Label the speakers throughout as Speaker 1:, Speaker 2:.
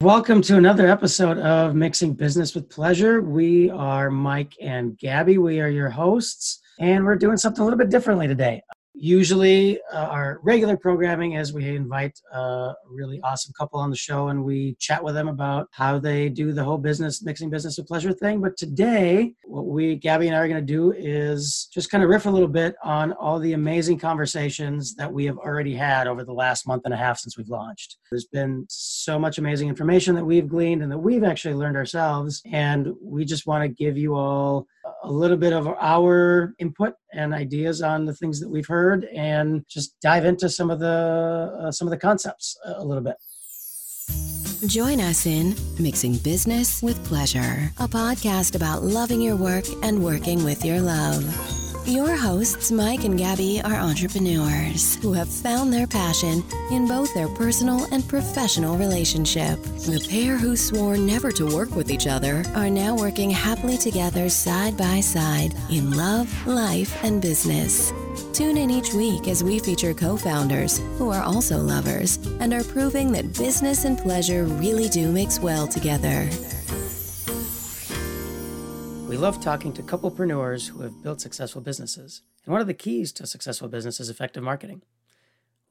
Speaker 1: Welcome to another episode of Mixing Business with Pleasure. We are Mike and Gabby. We are your hosts, and we're doing something a little bit differently today. Usually, uh, our regular programming is we invite a really awesome couple on the show and we chat with them about how they do the whole business, mixing business with pleasure thing. But today, what we, Gabby and I, are going to do is just kind of riff a little bit on all the amazing conversations that we have already had over the last month and a half since we've launched. There's been so much amazing information that we've gleaned and that we've actually learned ourselves. And we just want to give you all a little bit of our input and ideas on the things that we've heard and just dive into some of the uh, some of the concepts a little bit.
Speaker 2: Join us in mixing business with pleasure a podcast about loving your work and working with your love your hosts, Mike and Gabby, are entrepreneurs who have found their passion in both their personal and professional relationship. The pair who swore never to work with each other are now working happily together side by side in love, life, and business. Tune in each week as we feature co founders who are also lovers and are proving that business and pleasure really do mix well together.
Speaker 1: We love talking to couplepreneurs who have built successful businesses. And one of the keys to successful business is effective marketing.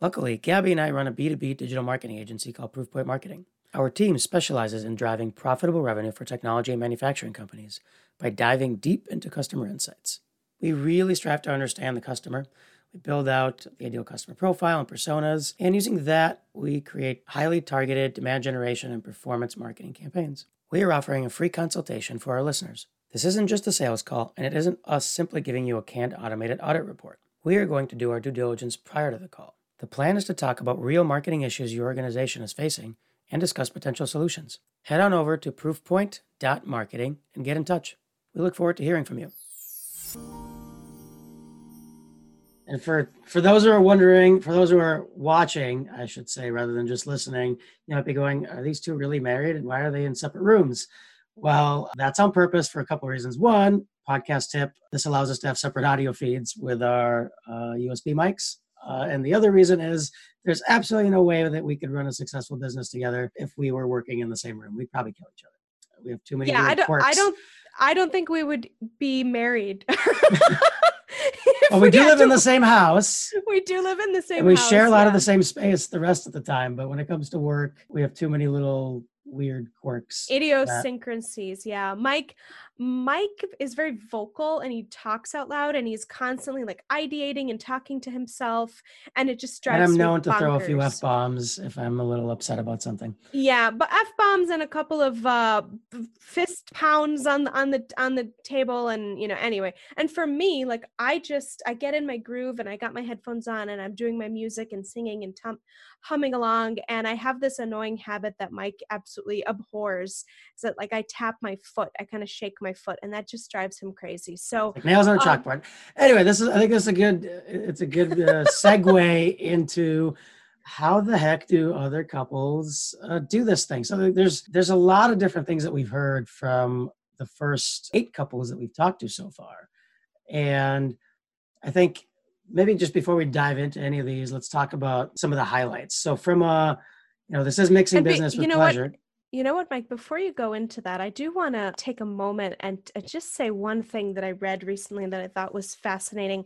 Speaker 1: Luckily, Gabby and I run a B2B digital marketing agency called Proofpoint Marketing. Our team specializes in driving profitable revenue for technology and manufacturing companies by diving deep into customer insights. We really strive to understand the customer. We build out the ideal customer profile and personas, and using that, we create highly targeted demand generation and performance marketing campaigns. We are offering a free consultation for our listeners. This isn't just a sales call, and it isn't us simply giving you a canned automated audit report. We are going to do our due diligence prior to the call. The plan is to talk about real marketing issues your organization is facing and discuss potential solutions. Head on over to proofpoint.marketing and get in touch. We look forward to hearing from you. And for for those who are wondering, for those who are watching, I should say, rather than just listening, you might be going, "Are these two really married? And why are they in separate rooms?" Well, that's on purpose for a couple of reasons. One, podcast tip this allows us to have separate audio feeds with our uh, USB mics. Uh, and the other reason is there's absolutely no way that we could run a successful business together if we were working in the same room. We'd probably kill each other. We have too many.
Speaker 3: Yeah, I don't,
Speaker 1: quirks.
Speaker 3: I don't. I don't think we would be married.
Speaker 1: well, we do live to, in the same house.
Speaker 3: We do live in the same.
Speaker 1: And we
Speaker 3: house,
Speaker 1: share a lot
Speaker 3: yeah.
Speaker 1: of the same space the rest of the time. But when it comes to work, we have too many little weird quirks.
Speaker 3: Idiosyncrasies, yeah. Mike, Mike is very vocal and he talks out loud and he's constantly like ideating and talking to himself, and it just drives.
Speaker 1: And I'm known to
Speaker 3: bonkers.
Speaker 1: throw a few f bombs if I'm a little upset about something.
Speaker 3: Yeah, but f bombs and a couple of uh, fist pounds on the on the on the table, and you know, anyway. And for me, like I just I get in my groove and I got my headphones on and I'm doing my music and singing and tum- humming along, and I have this annoying habit that Mike absolutely abhors. Is that like I tap my foot, I kind of shake my my foot and that just drives him crazy. So
Speaker 1: like nails on a um, chalkboard. Um, anyway this is i think this is a good it's a good uh, segue into how the heck do other couples uh, do this thing? So there's there's a lot of different things that we've heard from the first eight couples that we've talked to so far. And i think maybe just before we dive into any of these let's talk about some of the highlights. So from a you know this is mixing be, business with pleasure what?
Speaker 3: You know what, Mike? Before you go into that, I do want to take a moment and just say one thing that I read recently that I thought was fascinating.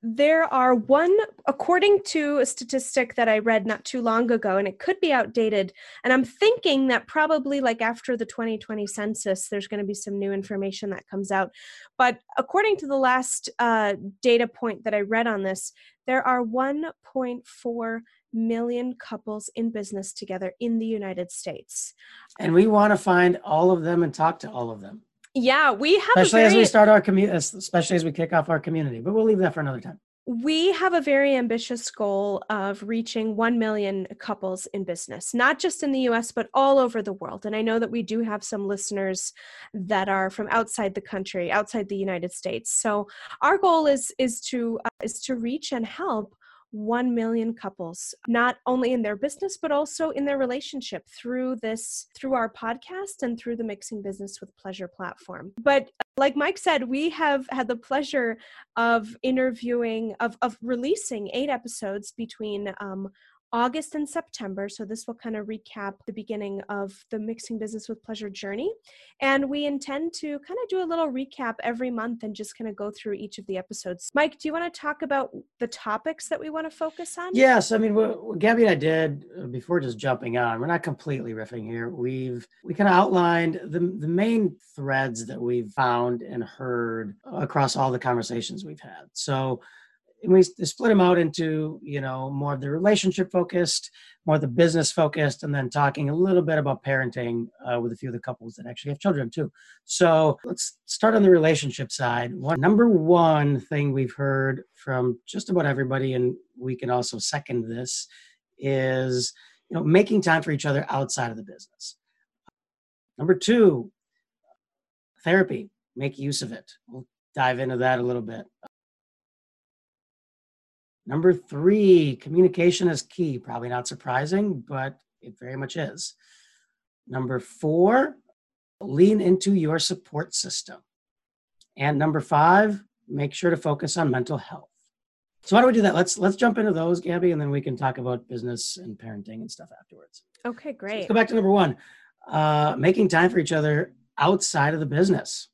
Speaker 3: There are one, according to a statistic that I read not too long ago, and it could be outdated. And I'm thinking that probably like after the 2020 census, there's going to be some new information that comes out. But according to the last uh, data point that I read on this, there are 1.4 million couples in business together in the United States.
Speaker 1: And we want to find all of them and talk to all of them.
Speaker 3: Yeah, we have
Speaker 1: especially
Speaker 3: very,
Speaker 1: as we start our community, especially as we kick off our community. But we'll leave that for another time.
Speaker 3: We have a very ambitious goal of reaching 1 million couples in business, not just in the US, but all over the world. And I know that we do have some listeners that are from outside the country, outside the United States. So our goal is, is, to, uh, is to reach and help 1 million couples not only in their business but also in their relationship through this through our podcast and through the mixing business with pleasure platform. But like mike said we have had the pleasure of interviewing of, of releasing eight episodes between um, August and September. So this will kind of recap the beginning of the Mixing Business with Pleasure journey. And we intend to kind of do a little recap every month and just kind of go through each of the episodes. Mike, do you want to talk about the topics that we want to focus on?
Speaker 1: Yes. I mean, what, Gabby and I did uh, before just jumping on, we're not completely riffing here. We've, we kind of outlined the, the main threads that we've found and heard across all the conversations we've had. So, we split them out into you know more of the relationship focused more the business focused and then talking a little bit about parenting uh, with a few of the couples that actually have children too. So let's start on the relationship side. One number one thing we've heard from just about everybody and we can also second this is you know making time for each other outside of the business. Number two therapy. Make use of it. We'll dive into that a little bit Number three, communication is key. Probably not surprising, but it very much is. Number four, lean into your support system. And number five, make sure to focus on mental health. So why don't we do that? Let's let's jump into those, Gabby, and then we can talk about business and parenting and stuff afterwards.
Speaker 3: Okay, great. So
Speaker 1: let's go back to number one, uh, making time for each other outside of the business.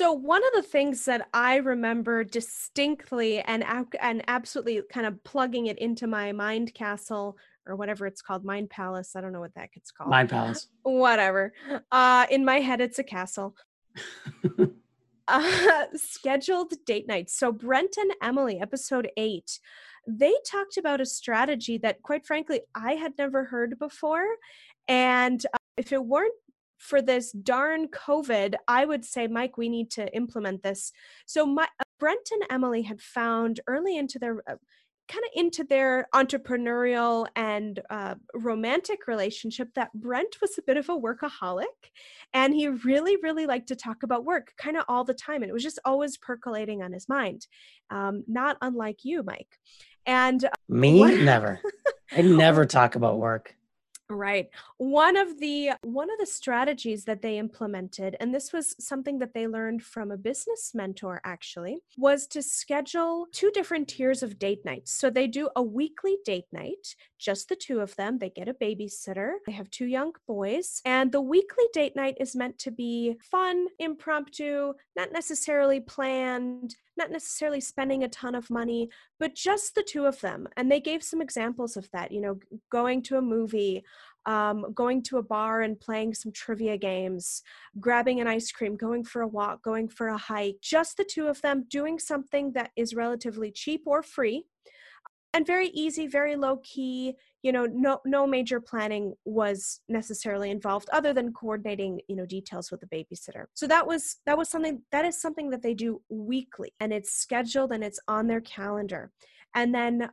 Speaker 3: So one of the things that I remember distinctly and and absolutely kind of plugging it into my mind castle or whatever it's called, mind palace. I don't know what that gets called.
Speaker 1: Mind palace.
Speaker 3: Whatever. Uh, in my head, it's a castle. uh, scheduled date nights. So Brent and Emily, episode eight, they talked about a strategy that, quite frankly, I had never heard before. And uh, if it weren't for this darn COVID, I would say, Mike, we need to implement this. So, my, uh, Brent and Emily had found early into their uh, kind of into their entrepreneurial and uh, romantic relationship that Brent was a bit of a workaholic and he really, really liked to talk about work kind of all the time. And it was just always percolating on his mind, um, not unlike you, Mike. And uh,
Speaker 1: me, what- never. I never talk about work.
Speaker 3: Right. One of the one of the strategies that they implemented and this was something that they learned from a business mentor actually was to schedule two different tiers of date nights. So they do a weekly date night, just the two of them. They get a babysitter. They have two young boys and the weekly date night is meant to be fun, impromptu, not necessarily planned, not necessarily spending a ton of money, but just the two of them. And they gave some examples of that, you know, going to a movie, um, going to a bar and playing some trivia games, grabbing an ice cream, going for a walk, going for a hike, just the two of them doing something that is relatively cheap or free and very easy, very low key. You know, no no major planning was necessarily involved other than coordinating, you know, details with the babysitter. So that was that was something that is something that they do weekly and it's scheduled and it's on their calendar. And then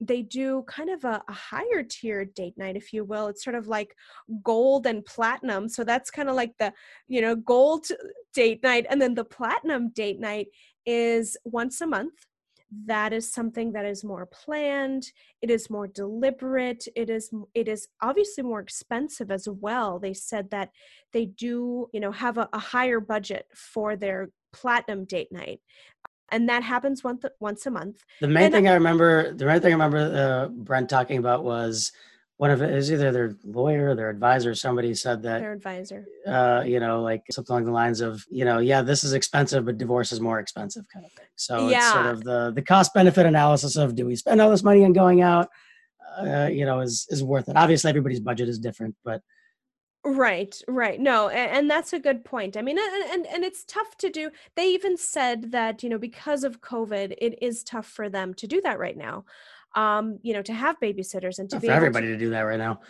Speaker 3: they do kind of a, a, higher tier date night if you will it's sort of like gold and platinum so that's kind of like the you know gold date night and then the platinum date night is once a month that is something that is more planned it is more deliberate it is it is obviously more expensive as well. They said that they do you know have a, a higher budget for their platinum date night and that happens once once a month.
Speaker 1: The main and thing i remember the main thing i remember uh, brent talking about was one of it is either their lawyer, their advisor, somebody said that
Speaker 3: their advisor,
Speaker 1: uh, you know, like something along the lines of, you know, yeah, this is expensive, but divorce is more expensive, kind of thing. So yeah. it's sort of the the cost benefit analysis of do we spend all this money on going out, uh, you know, is is worth it. Obviously, everybody's budget is different, but
Speaker 3: Right, right. No, and, and, that's a good point. I mean, and, and and it's tough to do. They even said that, you know, because of COVID, it is tough for them to do that right now um, you know, to have babysitters and to
Speaker 1: Not
Speaker 3: be
Speaker 1: for everybody to, to do that right now.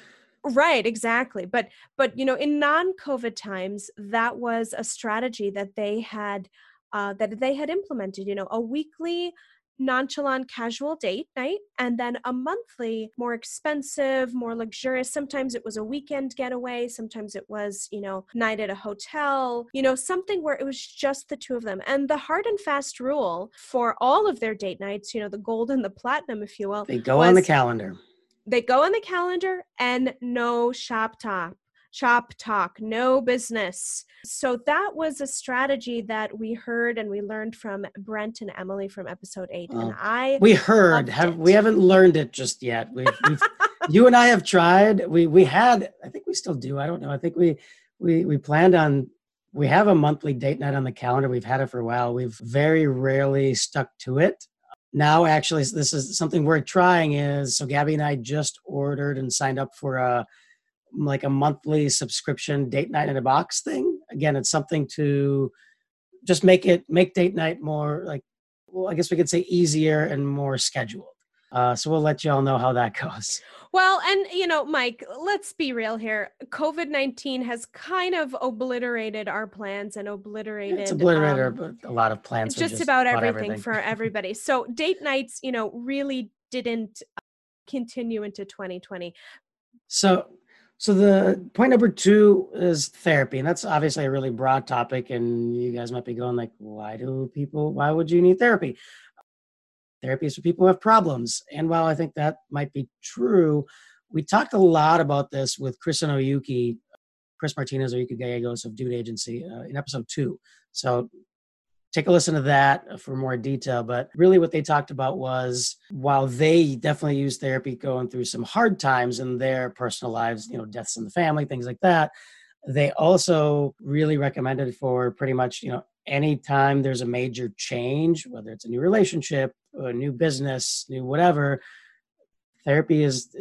Speaker 3: Right exactly. But but you know in non-covid times that was a strategy that they had uh, that they had implemented you know a weekly nonchalant casual date night and then a monthly more expensive more luxurious sometimes it was a weekend getaway sometimes it was you know night at a hotel you know something where it was just the two of them. And the hard and fast rule for all of their date nights you know the gold and the platinum if you will
Speaker 1: they go on the calendar.
Speaker 3: they go on the calendar and no shop talk chop talk, no business. So that was a strategy that we heard and we learned from Brent and Emily from episode eight. and I
Speaker 1: we heard have we haven't learned it just yet. We've, we've you and I have tried. We we had I think we still do. I don't know. I think we we we planned on we have a monthly date night on the calendar. We've had it for a while. We've very rarely stuck to it. Now, actually, this is something we're trying. Is so Gabby and I just ordered and signed up for a like a monthly subscription date night in a box thing. Again, it's something to just make it make date night more like well, I guess we could say easier and more scheduled. Uh, so we'll let you all know how that goes.
Speaker 3: Well, and you know, Mike, let's be real here. COVID 19 has kind of obliterated our plans and obliterated
Speaker 1: it's obliterated um, a lot of plans.
Speaker 3: Just, just about, about everything, everything, for everybody. So date nights, you know, really didn't uh, continue into 2020.
Speaker 1: So so the point number two is therapy, and that's obviously a really broad topic. And you guys might be going like, "Why do people? Why would you need therapy?" Therapy is for people who have problems. And while I think that might be true, we talked a lot about this with Chris and Oyuki, Chris Martinez, Oyuki Gallegos of Dude Agency uh, in episode two. So take a listen to that for more detail. But really, what they talked about was while they definitely use therapy going through some hard times in their personal lives, you know, deaths in the family, things like that, they also really recommended for pretty much, you know, anytime there's a major change, whether it's a new relationship, a new business, new whatever, therapy is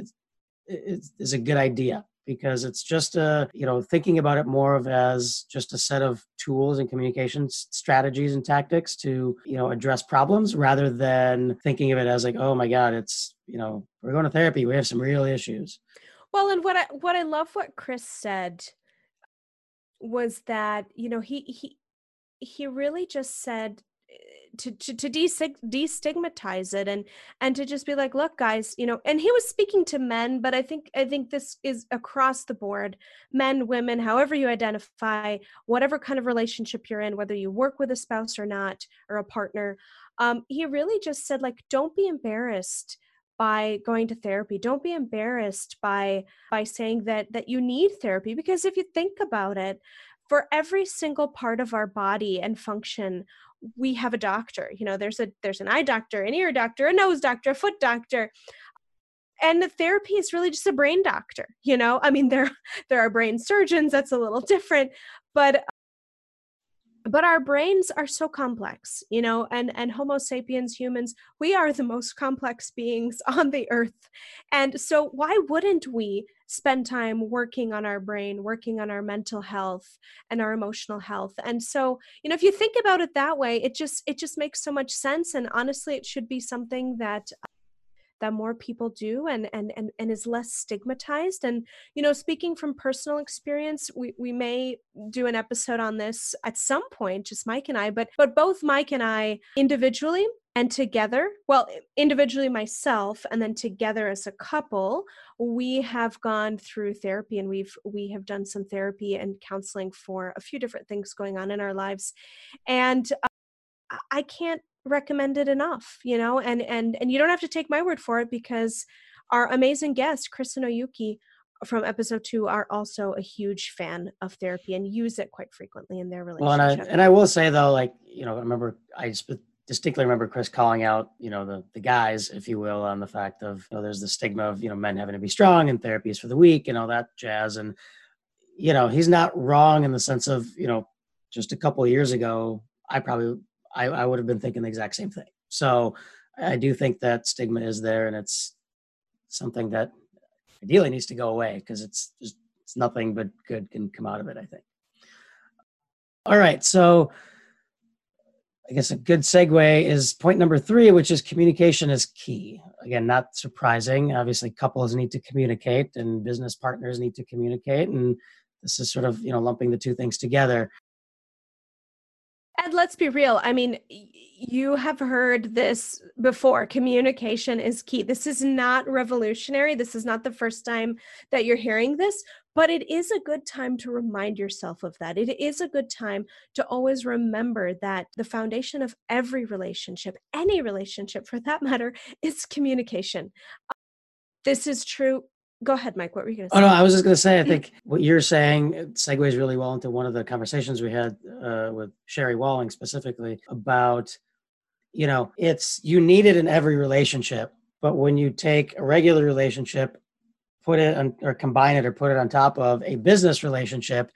Speaker 1: is, is a good idea because it's just a you know thinking about it more of as just a set of tools and communication strategies and tactics to you know address problems rather than thinking of it as like oh my god it's you know we're going to therapy we have some real issues.
Speaker 3: Well and what i what i love what chris said was that you know he he he really just said to to, to destigmatize it and and to just be like look guys you know and he was speaking to men but i think i think this is across the board. Men women however you identify whatever kind of relationship you're in whether you work with a spouse or not or a partner um, he really just said like don't be embarrassed by going to therapy. Don't be embarrassed by by saying that that you need therapy. Because if you think about it for every single part of our body and function we have a doctor you know there's a there's an eye doctor an ear doctor a nose doctor a foot doctor. And the therapy is really just a brain doctor you know? I mean there there are brain surgeons that's a little different but but our brains are so complex you know? And and homo sapiens humans we are the most complex beings on the earth. And so why wouldn't we spend time working on our brain working on our mental health and our emotional health. And so you know if you think about it that way it just it just makes so much sense and honestly it should be something that that more people do and and and, and is less stigmatized. And you know speaking from personal experience we, we may do an episode on this at some point just mike and i but but both mike and i individually and together well individually myself and then together as a couple we have gone through therapy and we've we have done some therapy and counseling for a few different things going on in our lives. And uh, i can't recommended enough you know and and and you don't have to take my word for it because our amazing guests chris and oyuki from episode two are also a huge fan of therapy and use it quite frequently in their relationship.
Speaker 1: Well, and I, and I will say though, like, you know, I remember, I distinctly remember Chris calling out, you know, the, the guys, if you will, on the fact of, you know, there's the stigma of, you know, men having to be strong and therapy is for the weak and all that jazz. And, you know, he's not wrong in the sense of, you know, just a couple years ago, I probably I, I would have been thinking the exact same thing. So I do think that stigma is there, and it's something that ideally needs to go away because it's just it's nothing but good can come out of it. I think. All right, so I guess a good segue is point number three, which is communication is key. Again, not surprising. Obviously, couples need to communicate, and business partners need to communicate, and this is sort of you know lumping the two things together.
Speaker 3: And let's be real. I mean, you have heard this before. Communication is key. This is not revolutionary. This is not the first time that you're hearing this, but it is a good time to remind yourself of that. It is a good time to always remember that the foundation of every relationship, any relationship for that matter, is communication. This is true go ahead, Mike. What were you going to
Speaker 1: say?
Speaker 3: Oh, no,
Speaker 1: I was just going to say, I think what you're saying segues really well into one of the conversations we had uh, with Sherry Walling specifically about, you know, it's you need it in every relationship. But when you take a regular relationship, put it on, or combine it or put it on top of a business relationship,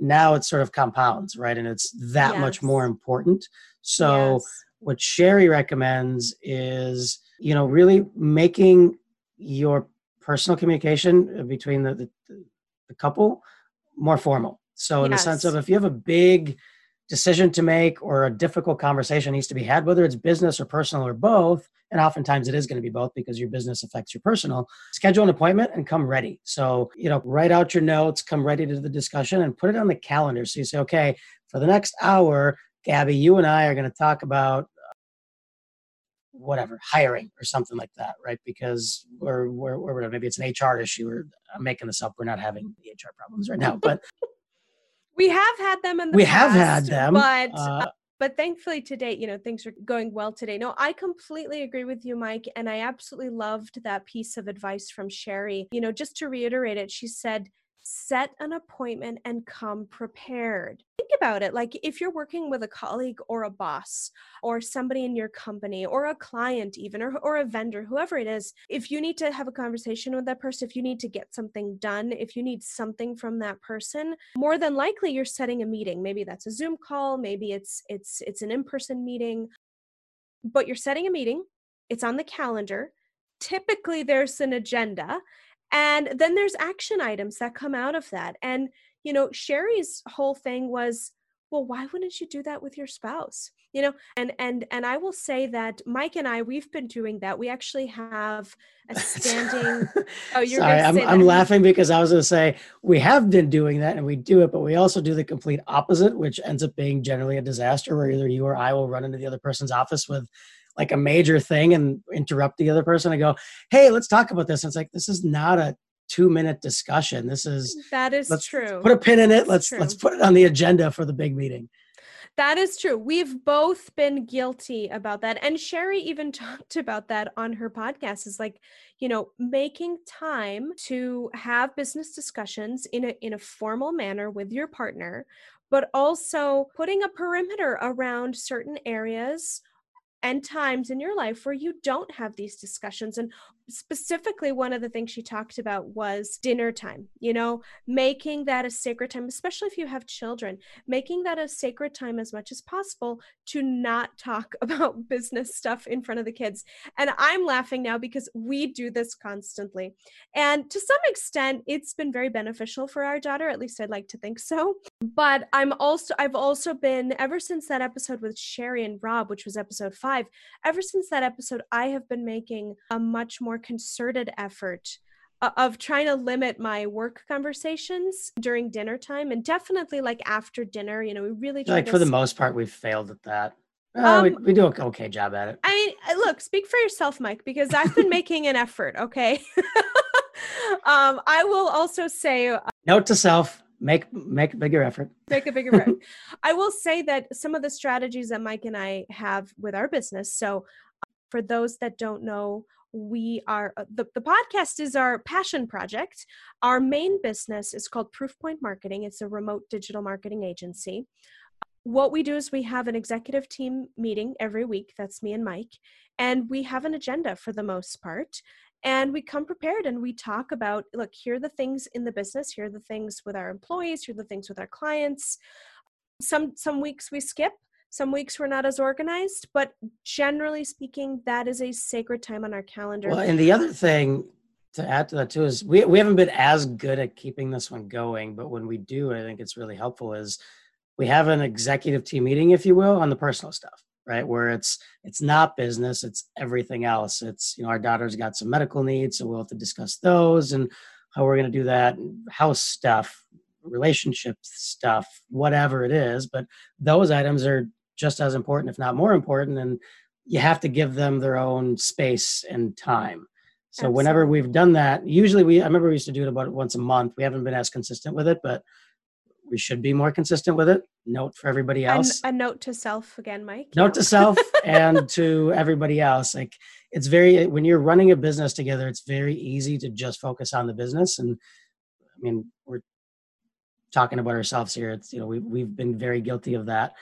Speaker 1: now it sort of compounds, right? And it's that yes. much more important. So, yes. what Sherry recommends is, you know, really making your personal communication between the, the, the couple more formal. So, in yes. the sense of if you have a big decision to make or a difficult conversation needs to be had, whether it's business or personal or both, and oftentimes it is going to be both because your business affects your personal, schedule an appointment and come ready. So, you know, write out your notes, come ready to the discussion and put it on the calendar. So you say, okay, for the next hour, Gabby, you and I are going to talk about whatever hiring or something like that right? Because we're, or or maybe it's an hr issue or i'm making this up we're not having the hr problems right now but
Speaker 3: we have had them in the
Speaker 1: we
Speaker 3: past,
Speaker 1: have had them
Speaker 3: but uh, but thankfully today you know things are going well today. No i completely agree with you mike and i absolutely loved that piece of advice from sherry. You know just to reiterate it she said set an appointment and come prepared. Think about it like if you're working with a colleague or a boss or somebody in your company or a client, even or, or a vendor, whoever it is, if you need to have a conversation with that person, if you need to get something done, if you need something from that person, more than likely you're setting a meeting. Maybe that's a Zoom call, maybe it's it's it's an in-person meeting, but you're setting a meeting, it's on the calendar. Typically, there's an agenda and then there's action items that come out of that. And, you know, Sherry's whole thing was, well, why wouldn't you do that with your spouse? You know, and and and I will say that Mike and I, we've been doing that. We actually have a standing.
Speaker 1: oh, you're sorry. I'm, I'm laughing because I was going to say we have been doing that and we do it, but we also do the complete opposite, which ends up being generally a disaster. Where either you or I will run into the other person's office with like a major thing and interrupt the other person and go, "Hey, let's talk about this." And it's like this is not a two minute discussion. This is
Speaker 3: that is let's true.
Speaker 1: Put a pin in it. Let's let's put it on the agenda for the big meeting.
Speaker 3: That is true. We've both been guilty about that. And Sherry even talked about that on her podcast is like, you know, making time to have business discussions in a in a formal manner with your partner, but also putting a perimeter around certain areas and times in your life where you don't have these discussions. And specifically, one of the things she talked about was dinner time, you know, making that a sacred time, especially if you have children, making that a sacred time as much as possible to not talk about business stuff in front of the kids. And I'm laughing now because we do this constantly. And to some extent, it's been very beneficial for our daughter, at least I'd like to think so. But I'm also, I've also been, ever since that episode with Sherry and Rob, which was episode five five. Ever since that episode, I have been making a much more concerted effort uh, of trying to limit my work conversations during dinner time and definitely like after dinner. You know, we really
Speaker 1: like for the most part, we've failed at that. Oh, um, we, we, do an okay job at it.
Speaker 3: I mean, uh, look, speak for yourself, Mike, because I've been making an effort. Okay. um, I will also say. Uh,
Speaker 1: Note to self: make make a bigger effort
Speaker 3: make a bigger effort i will say that some of the strategies that mike and i have with our business so for those that don't know we are uh, the, the podcast is our passion project. Our main business is called proofpoint marketing. It's a remote digital marketing agency. What we do is we have an executive team meeting every week. That's me and mike. And we have an agenda for the most part. And we come prepared and we talk about look here are the things in the business. Here are the things with our employees. Here are the things with our clients. Some some weeks we skip some weeks we're not as organized but generally speaking that is a sacred time on our calendar.
Speaker 1: Well and the other thing to add to that too is we, we haven't been as good at keeping this one going but when we do i think it's really helpful is we have an executive team meeting if you will on the personal stuff right? Where it's it's not business it's everything else. It's you know our daughter's got some medical needs so we'll have to discuss those and how we're going to do that house stuff relationship stuff whatever it is. But those items are just as important if not more important and you have to give them their own space and time so Absolutely. whenever we've done that usually we i remember we used to do it about once a month we haven't been as consistent with it but we should be more consistent with it. Note for everybody else.
Speaker 3: And a note to self again, Mike.
Speaker 1: Note to self and to everybody else. Like it's very when you're running a business together, it's very easy to just focus on the business. And I mean, we're talking about ourselves here. It's you know we we've been very guilty of that.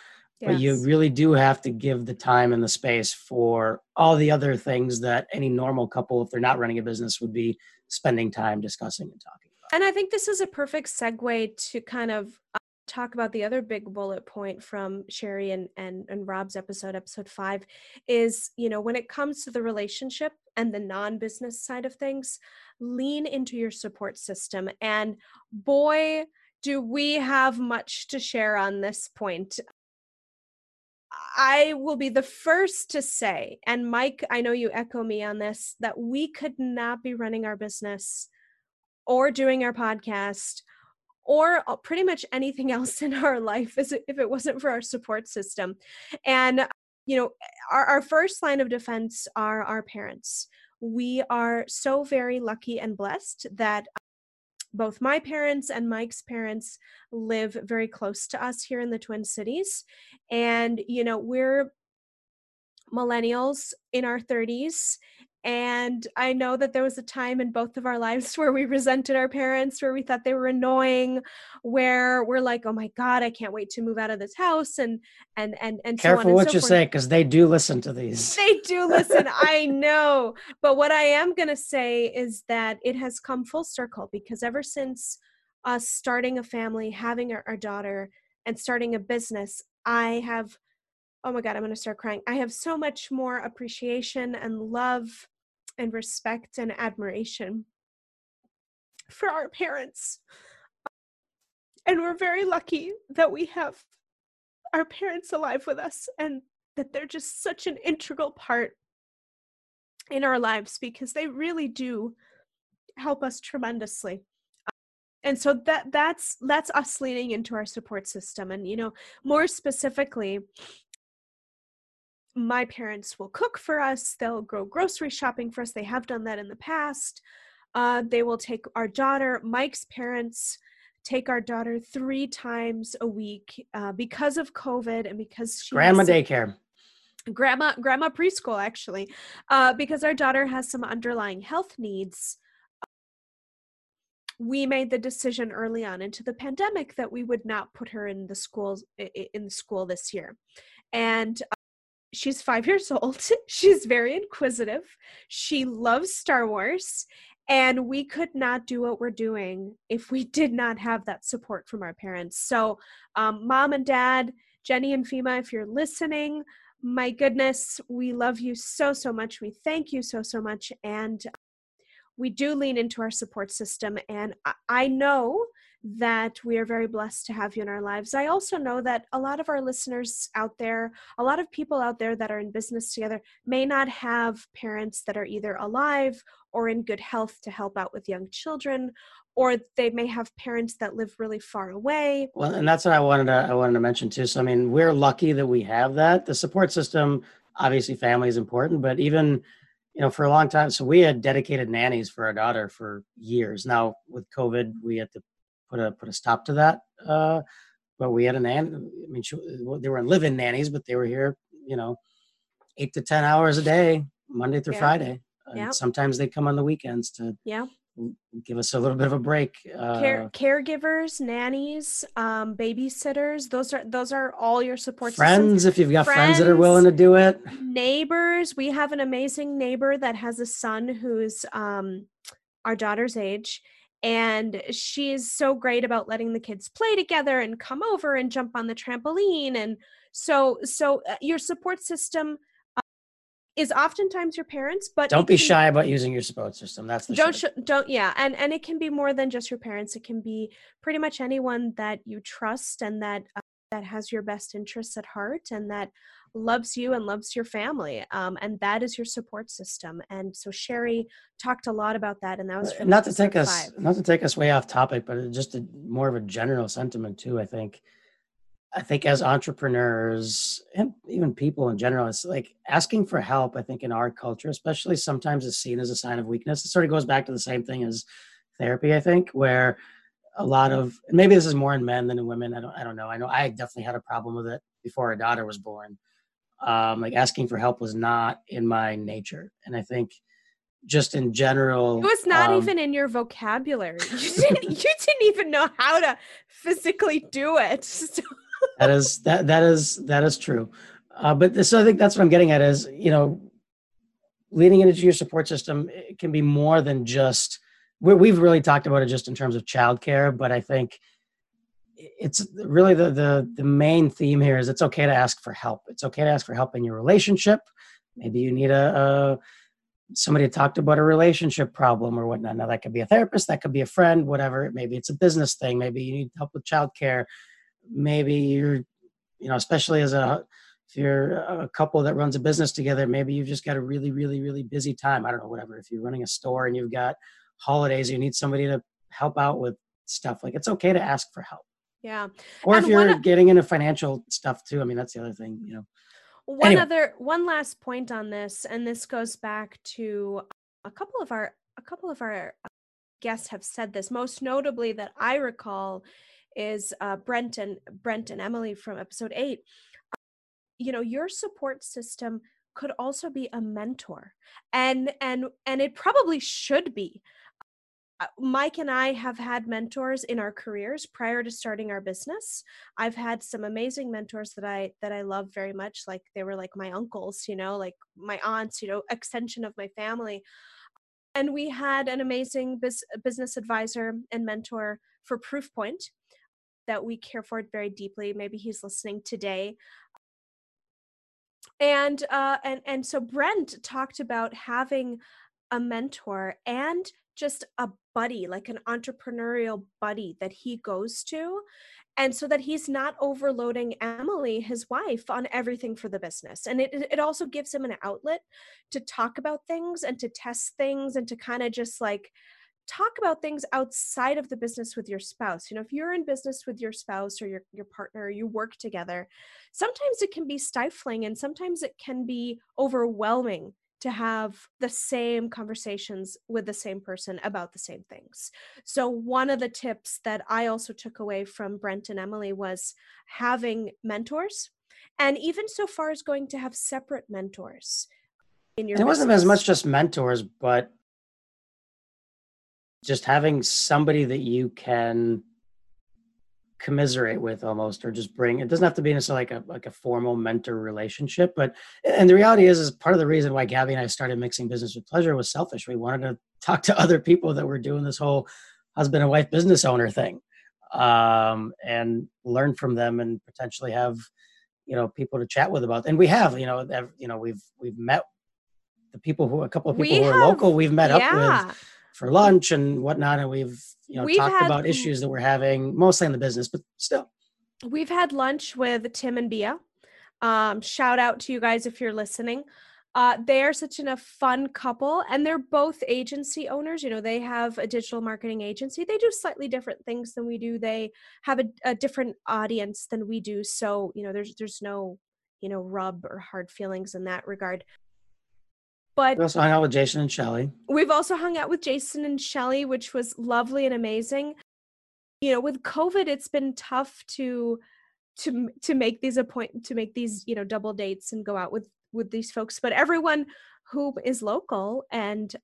Speaker 1: Yes. But you really do have to give the time and the space for all the other things that any normal couple, if they're not running a business, would be spending time discussing and talking about.
Speaker 3: And I think this is a perfect segue to kind of uh, talk about the other big bullet point from Sherry and, and, and Rob's episode, episode five, is, you know, when it comes to the relationship and the non business side of things, lean into your support system. And boy, do we have much to share on this point. I will be the first to say, and Mike, I know you echo me on this, that we could not be running our business or doing our podcast or uh, pretty much anything else in our life if it wasn't for our support system. And, you know, our, our first line of defense are our parents. We are so very lucky and blessed that both my parents and Mike's parents live very close to us here in the Twin Cities. And, you know, we're millennials in our 30s and I know that there was a time in both of our lives where we resented our parents, where we thought they were annoying, where we're like, "Oh my god, I can't wait to move out of this house." And and and and
Speaker 1: careful
Speaker 3: so
Speaker 1: what
Speaker 3: so
Speaker 1: you
Speaker 3: forth.
Speaker 1: say because they do listen to these.
Speaker 3: They do listen. I know, but what I am gonna say is that it has come full circle because ever since us starting a family, having our, our daughter, and starting a business, I have oh my god i'm going to start crying i have so much more appreciation and love and respect and admiration for our parents. And we're very lucky that we have our parents alive with us and that they're just such an integral part in our lives because they really do help us tremendously and so that that's that's us leaning into our support system and you know more specifically my parents will cook for us they'll go grocery shopping for us they have done that in the past. Uh, they will take our daughter mike's parents take our daughter three times a week uh, because of covid and because
Speaker 1: she grandma daycare.
Speaker 3: Grandma grandma preschool actually uh, because our daughter has some underlying health needs we made the decision early on into the pandemic that we would not put her in the schools in the school this year. And she's five years old. she's very inquisitive. She loves Star Wars. And we could not do what we're doing if we did not have that support from our parents. So, um, mom and dad, Jenny and Fema, if you're listening, my goodness, we love you so, so much. We thank you so, so much. And we do lean into our support system. And I know that we are very blessed to have you in our lives. I also know that a lot of our listeners out there, a lot of people out there that are in business together, may not have parents that are either alive or in good health to help out with young children or they may have parents that live really far away.
Speaker 1: Well and that's what i wanted to i wanted to mention too. So i mean we're lucky that we have that. The support system obviously family is important but even you know for a long time so we had dedicated nannies for our daughter for years. Now with covid we had to put a put a stop to that. Uh, but we had a nanny. I mean, she, they weren't living nannies, but they were here. You know, eight to ten hours a day, Monday through yeah. Friday. Yeah. Sometimes they come on the weekends to
Speaker 3: yeah
Speaker 1: give us a little bit of a break.
Speaker 3: Uh, Care, caregivers, nannies, um, babysitters. Those are those are all your support
Speaker 1: friends.
Speaker 3: Systems.
Speaker 1: If you've got friends, friends that are willing to do it.
Speaker 3: Neighbors. We have an amazing neighbor that has a son who's um, our daughter's age and she's so great about letting the kids play together and come over and jump on the trampoline and so so uh, your support system uh, is oftentimes your parents but
Speaker 1: don't be can, shy about using your support system that's the
Speaker 3: don't sh- don't yeah and and it can be more than just your parents it can be pretty much anyone that you trust and that uh, that has your best interests at heart and that loves you and loves your family um, and that is your support system and so sherry talked a lot about that and that was
Speaker 1: not to take us five. not to take us way off topic but just a, more of a general sentiment too i think i think as entrepreneurs and even people in general it's like asking for help i think in our culture especially sometimes is seen as a sign of weakness it sort of goes back to the same thing as therapy i think where a lot of maybe this is more in men than in women. I don't I don't know. I know I definitely had a problem with it before our daughter was born. Um, like asking for help was not in my nature, and I think just in general,
Speaker 3: it was not
Speaker 1: um,
Speaker 3: even in your vocabulary. You didn't, you didn't even know how to physically do it. So.
Speaker 1: that is that that is that is true. Uh, but this, so I think that's what I'm getting at is you know, leading into your support system it can be more than just. We've really talked about it just in terms of childcare, but I think it's really the, the the main theme here is it's okay to ask for help. It's okay to ask for help in your relationship. Maybe you need a, a somebody talked about a relationship problem or whatnot. Now that could be a therapist, that could be a friend, whatever. Maybe it's a business thing. Maybe you need help with childcare. Maybe you're, you know, especially as a if you're a couple that runs a business together, maybe you've just got a really, really, really busy time. I don't know, whatever. If you're running a store and you've got holidays, you need somebody to help out with stuff. Like it's okay to ask for help.
Speaker 3: Yeah.
Speaker 1: Or
Speaker 3: And
Speaker 1: if you're getting into financial stuff too. I mean, that's the other thing, you know.
Speaker 3: One
Speaker 1: Anyway.
Speaker 3: other one last point on this, and this goes back to a couple of our a couple of our uh, guests have said this. Most notably, that I recall, is uh, Brent and Brent and Emily from episode eight. You know, your support system could also be a mentor, and and and it probably should be. Uh, Mike and I have had mentors in our careers prior to starting our business. I've had some amazing mentors that I that I love very much. Like they were like my uncles, you know, like my aunts, you know, extension of my family. And we had an amazing bus- business advisor and mentor for Proofpoint that we care for very deeply. Maybe he's listening today. And uh, and and so Brent talked about having a mentor and just a buddy, like an entrepreneurial buddy that he goes to. And so that he's not overloading Emily, his wife, on everything for the business. And it, it also gives him an outlet to talk about things and to test things and to kind of just like talk about things outside of the business with your spouse. You know, if you're in business with your spouse or your, your partner, you work together, sometimes it can be stifling and sometimes it can be overwhelming to have the same conversations with the same person about the same things. So, one of the tips that I also took away from Brent and Emily was having mentors, and even so far as going to have separate mentors in your
Speaker 1: it wasn't as much just mentors, but just having somebody that you can commiserate with almost or just bring it doesn't have to be necessarily like a like a formal mentor relationship but and the reality is is part of the reason why gabby and i started mixing business with pleasure was selfish. We wanted to talk to other people that were doing this whole husband and wife business owner thing um and learn from them and potentially have you know people to chat with about and we have you know ev- you know we've we've met the people who a couple of people
Speaker 3: We
Speaker 1: who are local we've met up with for lunch and whatnot and we've you know
Speaker 3: We've
Speaker 1: talked
Speaker 3: had
Speaker 1: about issues that we're having mostly in the business but still
Speaker 3: We've had lunch with Tim and Bia. Um, shout out to you guys if you're listening. Uh, they are such an, a fun couple, and they're both agency owners. You know, they have a digital marketing agency. They do slightly different things than we do. They have a, a different audience than we do. So, you know, there's there's no, you know, rub or hard feelings in that regard. But
Speaker 1: we also hung out with jason and shelly
Speaker 3: We've also hung out with Jason and Shelly, which was lovely and amazing. You know, with COVID, it's been tough to to to make these appoint to make these you know double dates and go out with with these folks. But everyone who is local and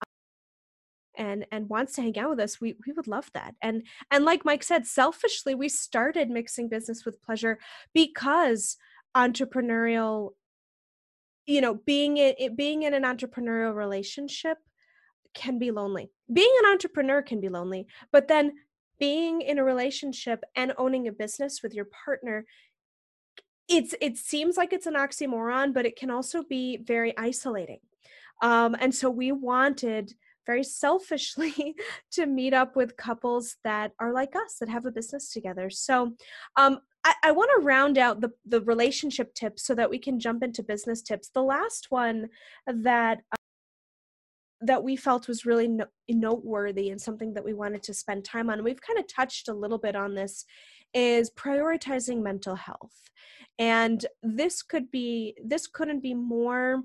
Speaker 3: and and wants to hang out with us, we we would love that. And and like Mike said, selfishly, we started mixing business with pleasure because entrepreneurial you know being in it being in an entrepreneurial relationship can be lonely. Being an entrepreneur can be lonely but then being in a relationship and owning a business with your partner it's it seems like it's an oxymoron but it can also be very isolating. Um, and so we wanted very selfishly to meet up with couples that are like us that have a business together. So um, I, I want to round out the, the relationship tips so that we can jump into business tips. The last one that uh, that we felt was really no, noteworthy and something that we wanted to spend time on. We've kind of touched a little bit on this is prioritizing mental health. And this could be this couldn't be more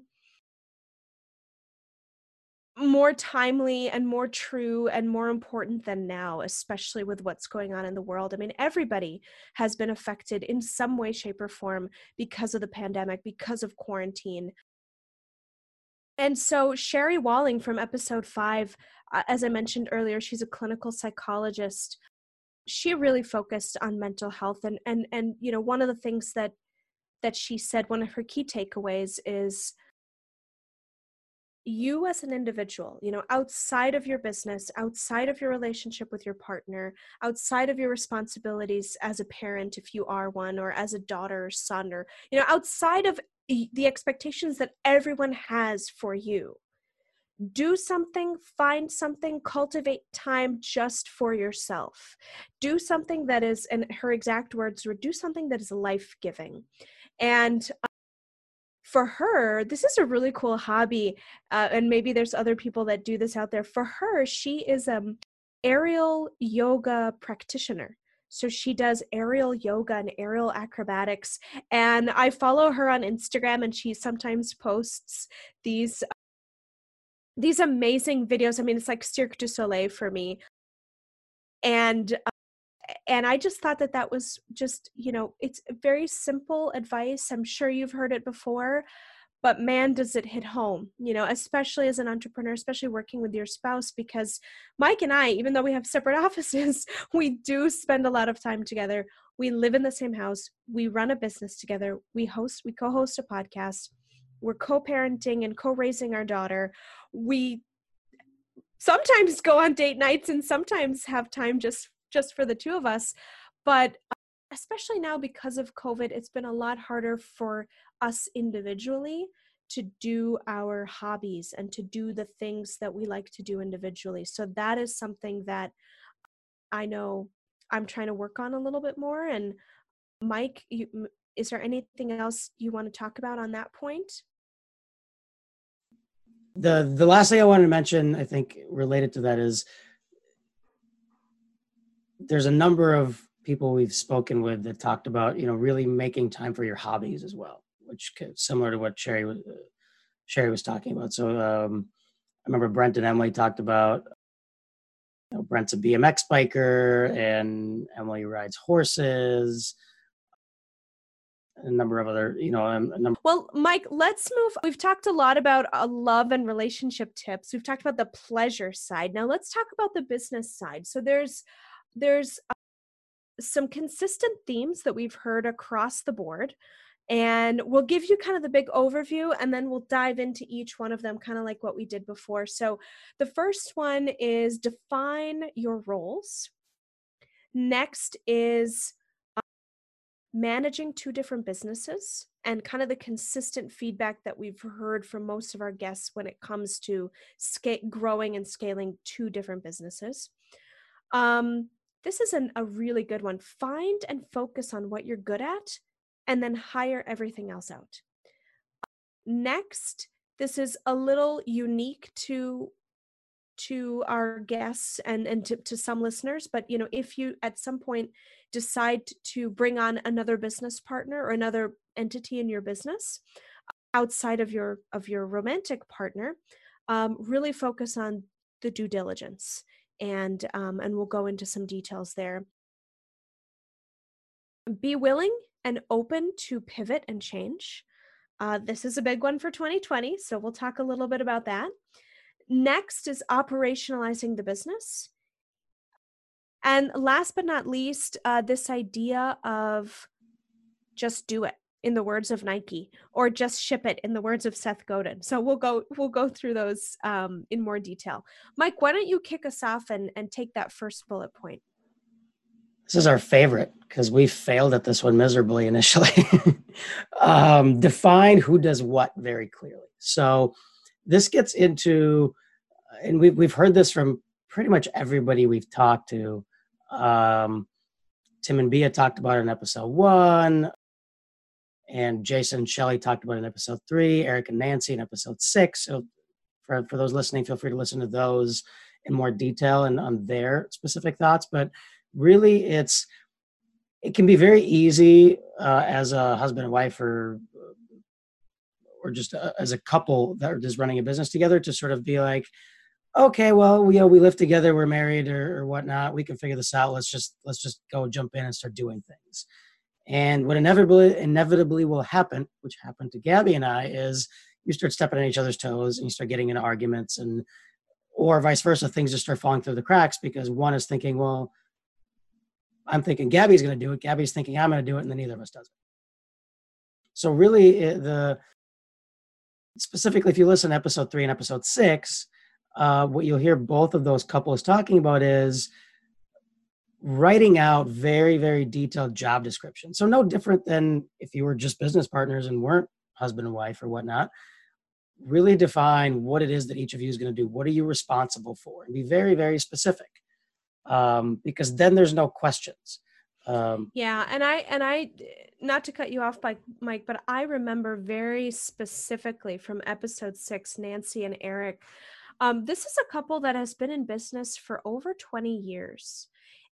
Speaker 3: more timely and more true and more important than now, especially with what's going on in the world. I mean, everybody has been affected in some way, shape, or form because of the pandemic, because of quarantine. And so, Sherry Walling from episode five, uh, as I mentioned earlier, she's a clinical psychologist. She really focused on mental health, and and and you know, one of the things that that she said, one of her key takeaways is you as an individual, you know, outside of your business, outside of your relationship with your partner, outside of your responsibilities as a parent, if you are one, or as a daughter or son, or, you know, outside of the expectations that everyone has for you, do something, find something, cultivate time just for yourself. Do something that is, and her exact words do something that is life giving. And for her, this is a really cool hobby, uh, and maybe there's other people that do this out there. For her, she is um aerial yoga practitioner. So she does aerial yoga and aerial acrobatics. And I follow her on Instagram, and she sometimes posts these these amazing videos. I mean, it's like Cirque du Soleil for me. And and I just thought that that was just, you know, it's very simple advice. I'm sure you've heard it before, but man, does it hit home, you know, especially as an entrepreneur, especially working with your spouse, because Mike and I, even though we have separate offices, we do spend a lot of time together. We live in the same house. We run a business together. We host, we co host a podcast. We're co parenting and co raising our daughter. We sometimes go on date nights and sometimes have time just just for the two of us. But uh, especially now because of COVID, it's been a lot harder for us individually to do our hobbies and to do the things that we like to do individually. So that is something that I know I'm trying to work on a little bit more. And Mike, you, is there anything else you want to talk about on that point?
Speaker 1: The the last thing I wanted to mention, I think related to that is there's a number of people we've spoken with that talked about you know really making time for your hobbies as well which similar to what sherry was uh, sherry was talking about. So um, i remember brent and emily talked about you know, brent's a bmx biker and emily rides horses a number of other you know um, a number
Speaker 3: well mike let's move we've talked a lot about uh, love and relationship tips. We've talked about the pleasure side. Now let's talk about the business side. So there's there's uh, some consistent themes that we've heard across the board and we'll give you kind of the big overview and then we'll dive into each one of them kind of like what we did before. So the first one is define your roles. Next is uh, managing two different businesses and kind of the consistent feedback that we've heard from most of our guests when it comes to sca- growing and scaling two different businesses. Um, this is an, a really good one. Find and focus on what you're good at and then hire everything else out. Next, this is a little unique to to our guests and and to, to some listeners but you know if you at some point decide to bring on another business partner or another entity in your business outside of your of your romantic partner um, really focus on the due diligence and um, and we'll go into some details there. Be willing and open to pivot and change. Uh, this is a big one for 2020, so we'll talk a little bit about that. Next is operationalizing the business. And last but not least, uh, this idea of just do it in the words of Nike, or just ship it in the words of Seth Godin. So we'll go we'll go through those um, in more detail. Mike, why don't you kick us off and and take that first bullet point?
Speaker 1: This is our favorite because we failed at this one miserably initially. um, define who does what very clearly. So this gets into, and we've we've heard this from pretty much everybody we've talked to. Um, Tim and Bia talked about in episode one and Jason and Shelly talked about in episode three, Eric and Nancy in episode six. So for, for those listening, feel free to listen to those in more detail and on their specific thoughts. But really, it's it can be very easy uh, as a husband and wife or or just uh, as a couple that are just running a business together to sort of be like okay well we, you know, we live together we're married or, or whatnot we can figure this out let's just let's just go jump in and start doing things and what inevitably inevitably will happen which happened to gabby and i is you start stepping on each other's toes and you start getting into arguments and or vice versa things just start falling through the cracks because one is thinking well i'm thinking gabby's going to do it gabby's thinking i'm going to do it and then neither of us does it. So really the specifically if you listen to episode three and episode six uh, what you'll hear both of those couples talking about is writing out very very detailed job descriptions. So no different than if you were just business partners and weren't husband and wife or whatnot. Really define what it is that each of you is going to do. What are you responsible for? And be very very specific um, because then there's no questions.
Speaker 3: Um, yeah and i and i not to cut you off mike but i remember very specifically from episode six nancy and eric. Um, this is a couple that has been in business for over 20 years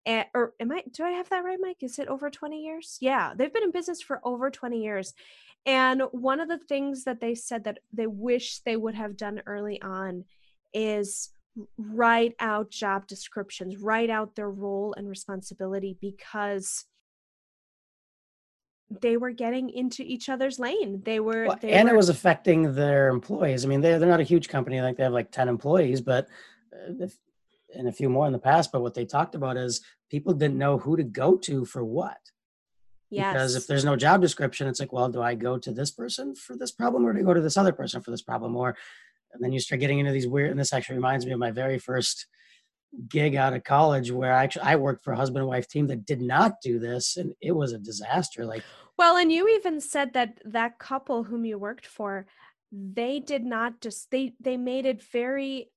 Speaker 3: and, or am i do i have that right mike is it over 20 years yeah they've been in business for over 20 years and one of the things that they said that they wish they would have done early on is write out job descriptions, write out their role and responsibility because they were getting into each other's lane. They were,
Speaker 1: well,
Speaker 3: they
Speaker 1: and
Speaker 3: were,
Speaker 1: it was affecting their employees. I mean, they're they're not a huge company; like they have like ten employees, but uh, if, and a few more in the past. But what they talked about is people didn't know who to go to for what. Yes. Because if there's no job description, it's like, well, do I go to this person for this problem, or do I go to this other person for this problem, or and then you start getting into these weird and this actually reminds me of my very first gig out of college where I actually I worked for a husband and wife team that did not do this and it was a disaster like
Speaker 3: well and you even said that that couple whom you worked for they did not just they they made it very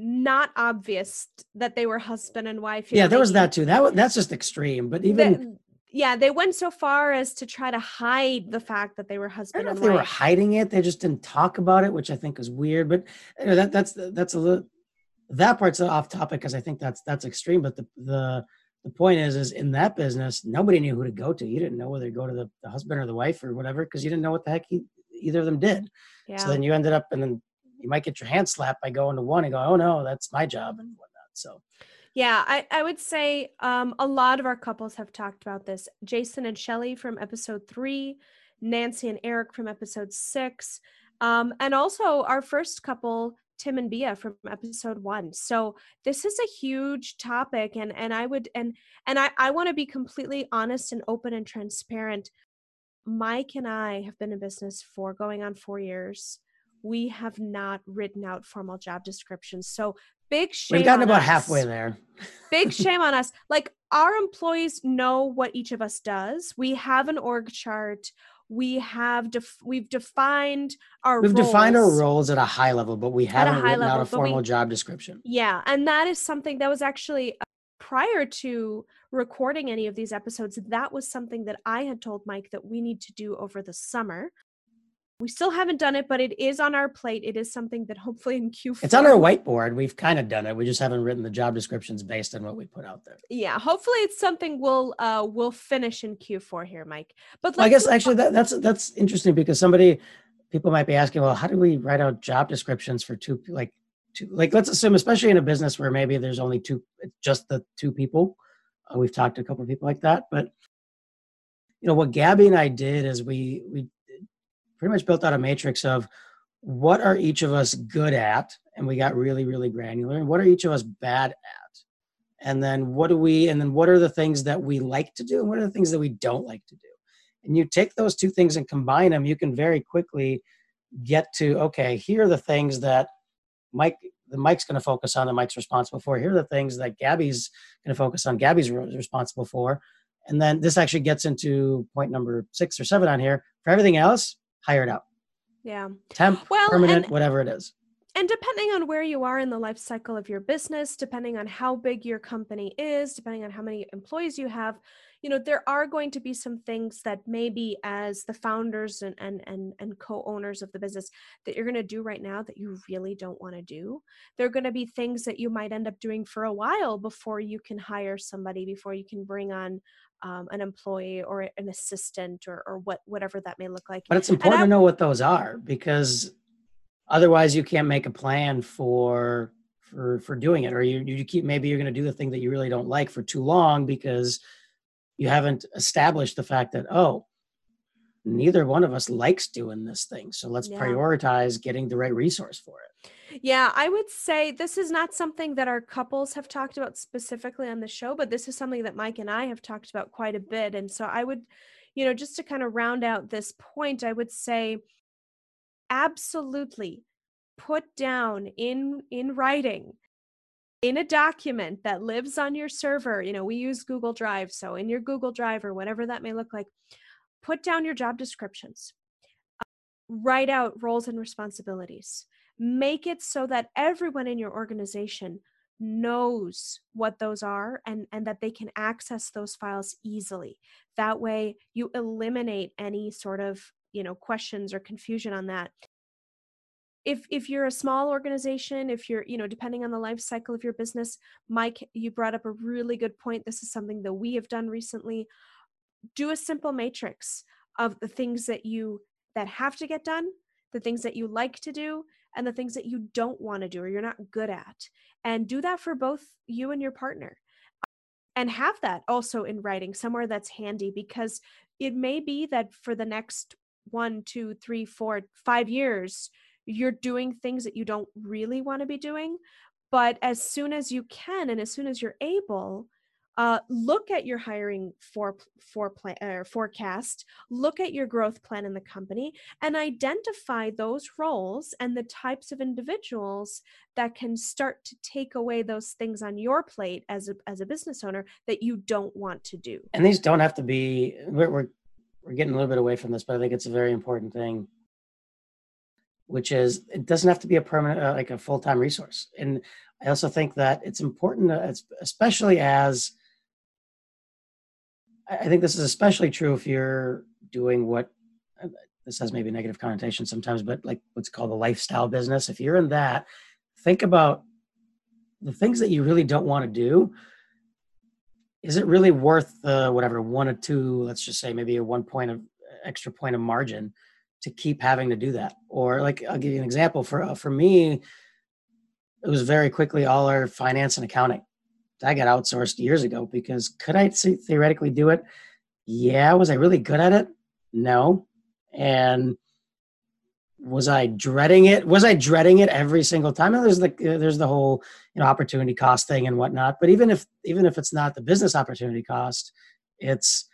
Speaker 3: not obvious that they were husband and wife
Speaker 1: yeah know, there was that too that that's just extreme but even
Speaker 3: yeah, they went so far as to try to hide the fact that they were husband
Speaker 1: I
Speaker 3: don't
Speaker 1: know if they were hiding it. They just didn't talk about it, which I think is weird. But you know, that that's that's a little that part's off topic because I think that's that's extreme. But the the the point is is in that business, nobody knew who to go to. You didn't know whether to go to the, the husband or the wife or whatever because you didn't know what the heck he, either of them did. Yeah. So then you ended up and then you might get your hand slapped by going to one and go, oh no, that's my job and whatnot. So
Speaker 3: yeah, I, I would say um, a lot of our couples have talked about this. Jason and Shelly from episode three, Nancy and Eric from episode six, um, and also our first couple, Tim and Bia from episode one. So this is a huge topic, and and I would and and I I want to be completely honest and open and transparent. Mike and I have been in business for going on four years we have not written out formal job descriptions. So big shame.
Speaker 1: We've gotten about
Speaker 3: us.
Speaker 1: halfway there.
Speaker 3: big shame on us. Like our employees know what each of us does. We have an org chart. We have def- we've defined our
Speaker 1: we've
Speaker 3: roles.
Speaker 1: defined our roles at a high level, but we haven't written level, out a formal we, job description.
Speaker 3: Yeah, and that is something that was actually uh, prior to recording any of these episodes. That was something that I had told Mike that we need to do over the summer we still haven't done it, but it is on our plate. It is something that hopefully in Q4.
Speaker 1: It's on our whiteboard. We've kind of done it. We just haven't written the job descriptions based on what we put out there.
Speaker 3: Yeah, hopefully it's something we'll uh we'll finish in Q4 here, Mike. But
Speaker 1: I guess actually that, that's that's interesting because somebody people might be asking, well, how do we write out job descriptions for two like two like let's assume especially in a business where maybe there's only two just the two people. Uh, we've talked to a couple of people like that, but you know what Gabby and I did is we we pretty much built out a matrix of what are each of us good at and we got really really granular and what are each of us bad at? And then what do we and then what are the things that we like to do and what are the things that we don't like to do? And you take those two things and combine them you can very quickly get to okay here are the things that mike the mike's going to focus on that mike's responsible for. Here are the things that gabby's going to focus on gabby's responsible for. And then this actually gets into point number six or seven on here. For everything else hired out.
Speaker 3: Yeah.
Speaker 1: Temp, well, permanent, and, whatever it is.
Speaker 3: And depending on where you are in the life cycle of your business, depending on how big your company is, depending on how many employees you have, you know, there are going to be some things that maybe as the founders and and and, and co-owners of the business that you're going to do right now that you really don't want to do. There are going to be things that you might end up doing for a while before you can hire somebody, before you can bring on um, an employee or an assistant or, or what whatever that may look like.
Speaker 1: But it's important to know what those are because otherwise you can't make a plan for for for doing it or you you keep maybe you're going to do the thing that you really don't like for too long because you haven't established the fact that oh neither one of us likes doing this thing so let's yeah. prioritize getting the right resource for it
Speaker 3: yeah, I would say this is not something that our couples have talked about specifically on the show, but this is something that Mike and I have talked about quite a bit. And so I would, you know, just to kind of round out this point, I would say absolutely put down in in writing in a document that lives on your server you know we use google drive so in your google drive or whatever that may look like put down your job descriptions uh, write out roles and responsibilities make it so that everyone in your organization knows what those are and and that they can access those files easily. That way you eliminate any sort of you know questions or confusion on that. If if you're a small organization if you're you know depending on the life cycle of your business mike you brought up a really good point. This is something that we have done recently. Do a simple matrix of the things that you that have to get done the things that you like to do and the things that you don't want to do or you're not good at. And do that for both you and your partner. And have that also in writing somewhere that's handy because it may be that for the next one, two, three, four, five years, you're doing things that you don't really want to be doing. But as soon as you can and as soon as you're able, uh, look at your hiring for, for plan, uh, forecast, look at your growth plan in the company, and identify those roles and the types of individuals that can start to take away those things on your plate as a, as a business owner that you don't want to do.
Speaker 1: And these don't have to be, we're, we're, we're getting a little bit away from this, but I think it's a very important thing which is it doesn't have to be a permanent uh, like a full-time resource and i also think that it's important uh, especially as I think this is especially true if you're doing what uh, this has maybe negative connotation sometimes, but like what's called a lifestyle business. If you're in that, think about the things that you really don't want to do. Is it really worth whatever one or two, let's just say maybe a one point of extra point of margin to keep having to do that? Or like I'll give you an example. For uh, for me, it was very quickly all our finance and accounting I got outsourced years ago because could I theoretically do it? Yeah. Was I really good at it? No. And was I dreading it? Was I dreading it every single time? And there's the there's the whole you know opportunity cost thing and whatnot. But even if even if it's not the business opportunity cost, it's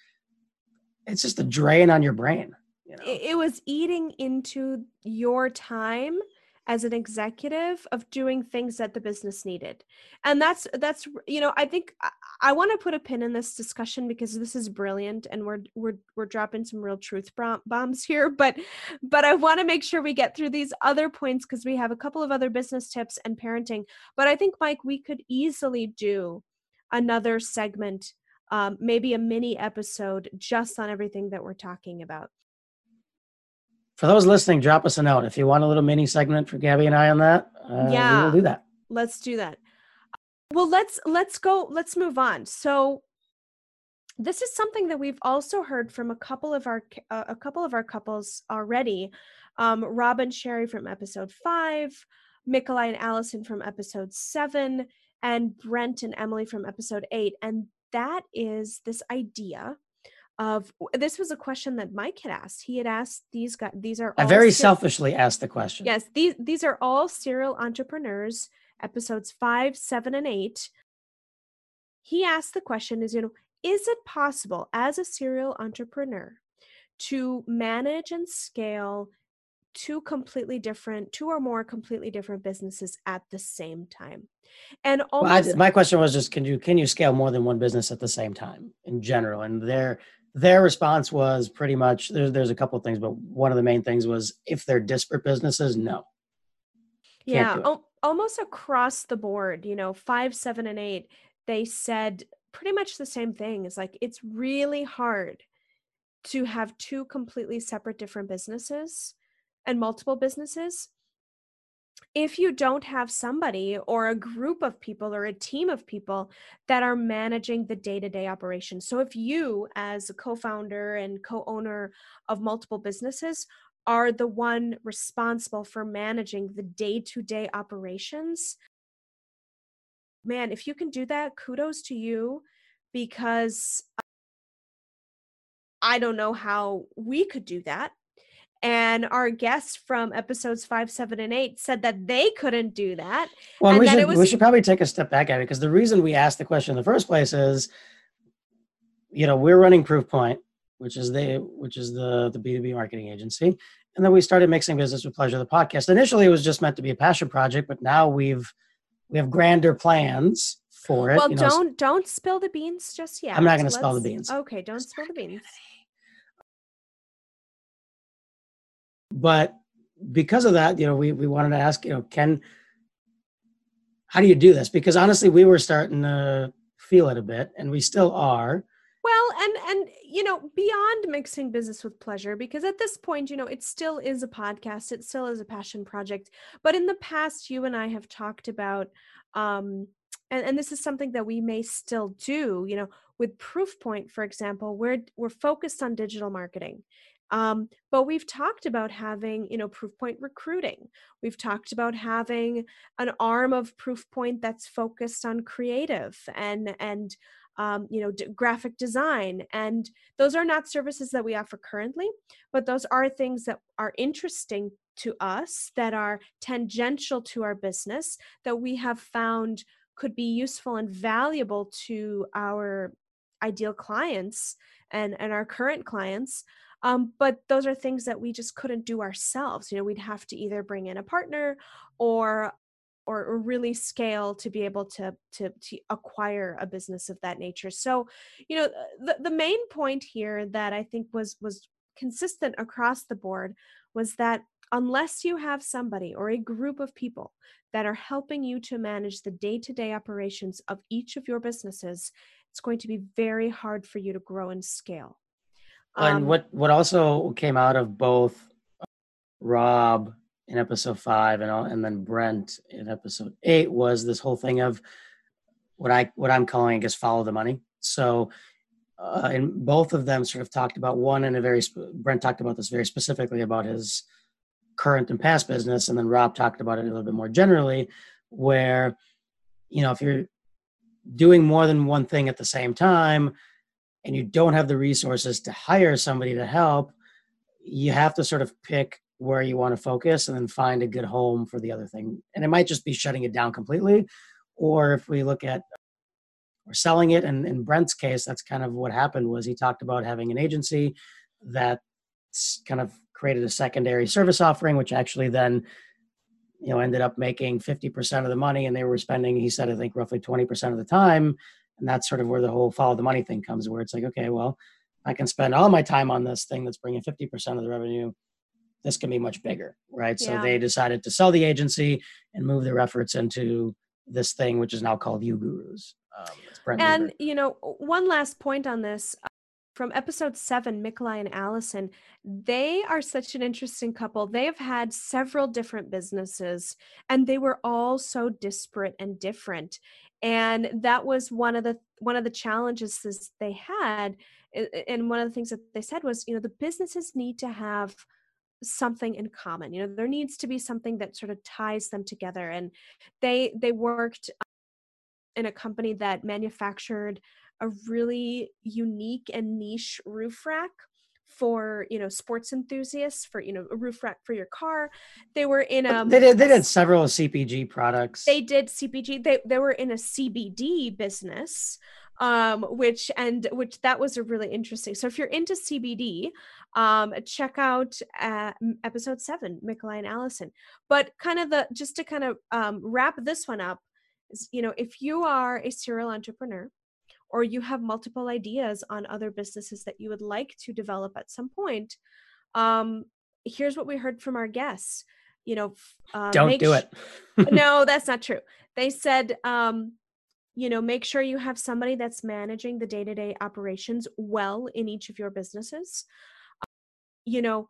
Speaker 1: it's just a drain on your brain.
Speaker 3: You know? It was eating into your time as an executive of doing things that the business needed. And that's that's you know i think i, I want to put a pin in this discussion because this is brilliant and we're we're we're dropping some real truth bombs here but but i want to make sure we get through these other points because we have a couple of other business tips and parenting. But i think mike we could easily do another segment um, maybe a mini episode just on everything that we're talking about
Speaker 1: for those listening, drop us a note if you want a little mini segment for Gabby and I on that. Uh, yeah, we'll do that.
Speaker 3: Let's do that. Well, let's let's go. Let's move on. So, this is something that we've also heard from a couple of our uh, a couple of our couples already. Um, Rob and Sherry from episode five, Mikolai and Allison from episode seven, and Brent and Emily from episode eight. And that is this idea of this was a question that Mike had asked. He had asked these guys. These are
Speaker 1: I very ser- selfishly asked the question.
Speaker 3: Yes, these these are all serial entrepreneurs. Episodes five, seven, and eight. He asked the question: Is you know, is it possible as a serial entrepreneur to manage and scale two completely different, two or more completely different businesses at the same time? And
Speaker 1: almost, well, I, my question was just: Can you can you scale more than one business at the same time in general? And there their response was pretty much there's there's a couple of things, but one of the main things was if they're disparate businesses, no.
Speaker 3: Can't yeah, almost across the board, you know, five, seven, and eight, they said pretty much the same thing. It's like it's really hard to have two completely separate different businesses and multiple businesses if you don't have somebody or a group of people or a team of people that are managing the day-to-day operations so if you as a co-founder and co-owner of multiple businesses are the one responsible for managing the day-to-day operations man if you can do that kudos to you because I don't know how we could do that and our guests from episodes five, seven, and eight said that they couldn't do that.
Speaker 1: Well,
Speaker 3: and
Speaker 1: we should,
Speaker 3: it was
Speaker 1: we should probably take a step back, Gabby, because the reason we asked the question in the first place is, you know, we're running Proofpoint, which is the which is the the B two B marketing agency, and then we started mixing business with pleasure. The podcast initially it was just meant to be a passion project, but now we've we have grander plans for it.
Speaker 3: well,
Speaker 1: you know,
Speaker 3: don't don't spill the beans just yet.
Speaker 1: I'm not gonna spill the beans.
Speaker 3: Okay, don't spill the beans.
Speaker 1: But because of that, you know, we we wanted to ask, you know, can how do you do this? Because honestly, we were starting to feel it a bit, and we still are.
Speaker 3: Well, and and you know, beyond mixing business with pleasure, because at this point, you know, it still is a podcast, it still is a passion project. But in the past, you and I have talked about, um, and, and this is something that we may still do, you know, with Proofpoint, for example, we're we're focused on digital marketing. Um, but we've talked about having, you know, Proofpoint recruiting. We've talked about having an arm of Proofpoint that's focused on creative and and um, you know, d- graphic design. And those are not services that we offer currently, but those are things that are interesting to us, that are tangential to our business, that we have found could be useful and valuable to our ideal clients and, and our current clients. Um, but those are things that we just couldn't do ourselves. You know, we'd have to either bring in a partner or or, really scale to be able to, to to acquire a business of that nature. So, you know, the, the main point here that I think was was consistent across the board was that unless you have somebody or a group of people that are helping you to manage the day-to-day operations of each of your businesses, it's going to be very hard for you to grow and scale.
Speaker 1: And
Speaker 3: Um,
Speaker 1: what what also came out of both Rob in episode five and all- and then Brent in episode eight was this whole thing of what I what I'm calling I guess follow the money. So uh, and both of them sort of talked about one in a very sp- Brent talked about this very specifically about his current and past business, and then Rob talked about it a little bit more generally, where you know if you're doing more than one thing at the same time and you don't have the resources to hire somebody to help, you have to sort of pick where you want to focus and then find a good home for the other thing. And it might just be shutting it down completely. Or if we look at or selling it, and in Brent's case, that's kind of what happened was he talked about having an agency that kind of created a secondary service offering, which actually then you know ended up making 50% of the money and they were spending he said i think roughly 20% of the time and that's sort of where the whole follow the money thing comes where it's like okay well i can spend all my time on this thing that's bringing 50% of the revenue. This can be much bigger right? So they decided to sell the agency and move their efforts into this thing which is now called uGurus. Um,
Speaker 3: and
Speaker 1: Weaver.
Speaker 3: you know one last point on this from episode seven Mikolai and allison they are such an interesting couple. They've had several different businesses and they were all so disparate and different and that was one of the one of the challenges they had and one of the things that they said was you know the businesses need to have something in common. You know there needs to be something that sort of ties them together. And they they worked in a company that manufactured a really unique and niche roof rack for you know sports enthusiasts for you know a roof rack for your car. They were in
Speaker 1: But
Speaker 3: um
Speaker 1: they did they did several cpg products.
Speaker 3: They did cpg they, they were in a cbd business um which and which that was a really interesting so if you're into cbd um check out uh, episode 7 Mikolai and allison. But kind of the just to kind of um, wrap this one up is you know if you are a serial entrepreneur or you have multiple ideas on other businesses that you would like to develop at some point um here's what we heard from our guests you know uh,
Speaker 1: don't do
Speaker 3: sh-
Speaker 1: it.
Speaker 3: No that's not true. They said um you know make sure you have somebody that's managing the day-to-day operations well in each of your businesses. You know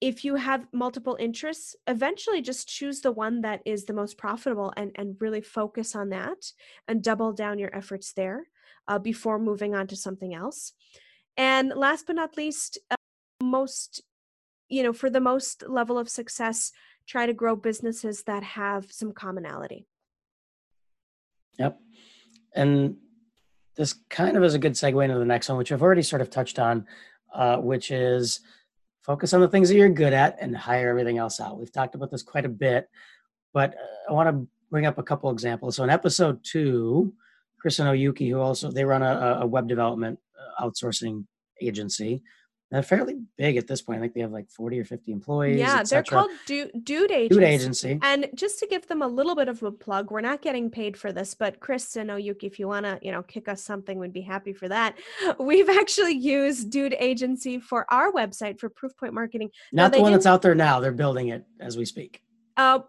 Speaker 3: if you have multiple interests, eventually just choose the one that is the most profitable and, and really focus on that and double down your efforts there uh, before moving on to something else. And last but not least, uh, most, you know, for the most level of success, try to grow businesses that have some commonality.
Speaker 1: Yep. And this kind of is a good segue into the next one, which I've already sort of touched on, uh, which is focus on the things that you're good at and hire everything else out. We've talked about this quite a bit, but uh, I want to bring up a couple examples. So in episode two, Chris and Oyuki, who also they run a, a web development uh, outsourcing agency, they're fairly big at this point. I think they have like 40 or 50 employees.
Speaker 3: Yeah, they're called Dude, Dude Agency.
Speaker 1: Dude Agency.
Speaker 3: And just to give them a little bit of a plug, we're not getting paid for this, but Chris and Oyuki, if you want to, you know, kick us something, we'd be happy for that. We've actually used Dude Agency for our website for Proofpoint Marketing.
Speaker 1: Not the one that's out there now. They're building it as we speak.
Speaker 3: Uh,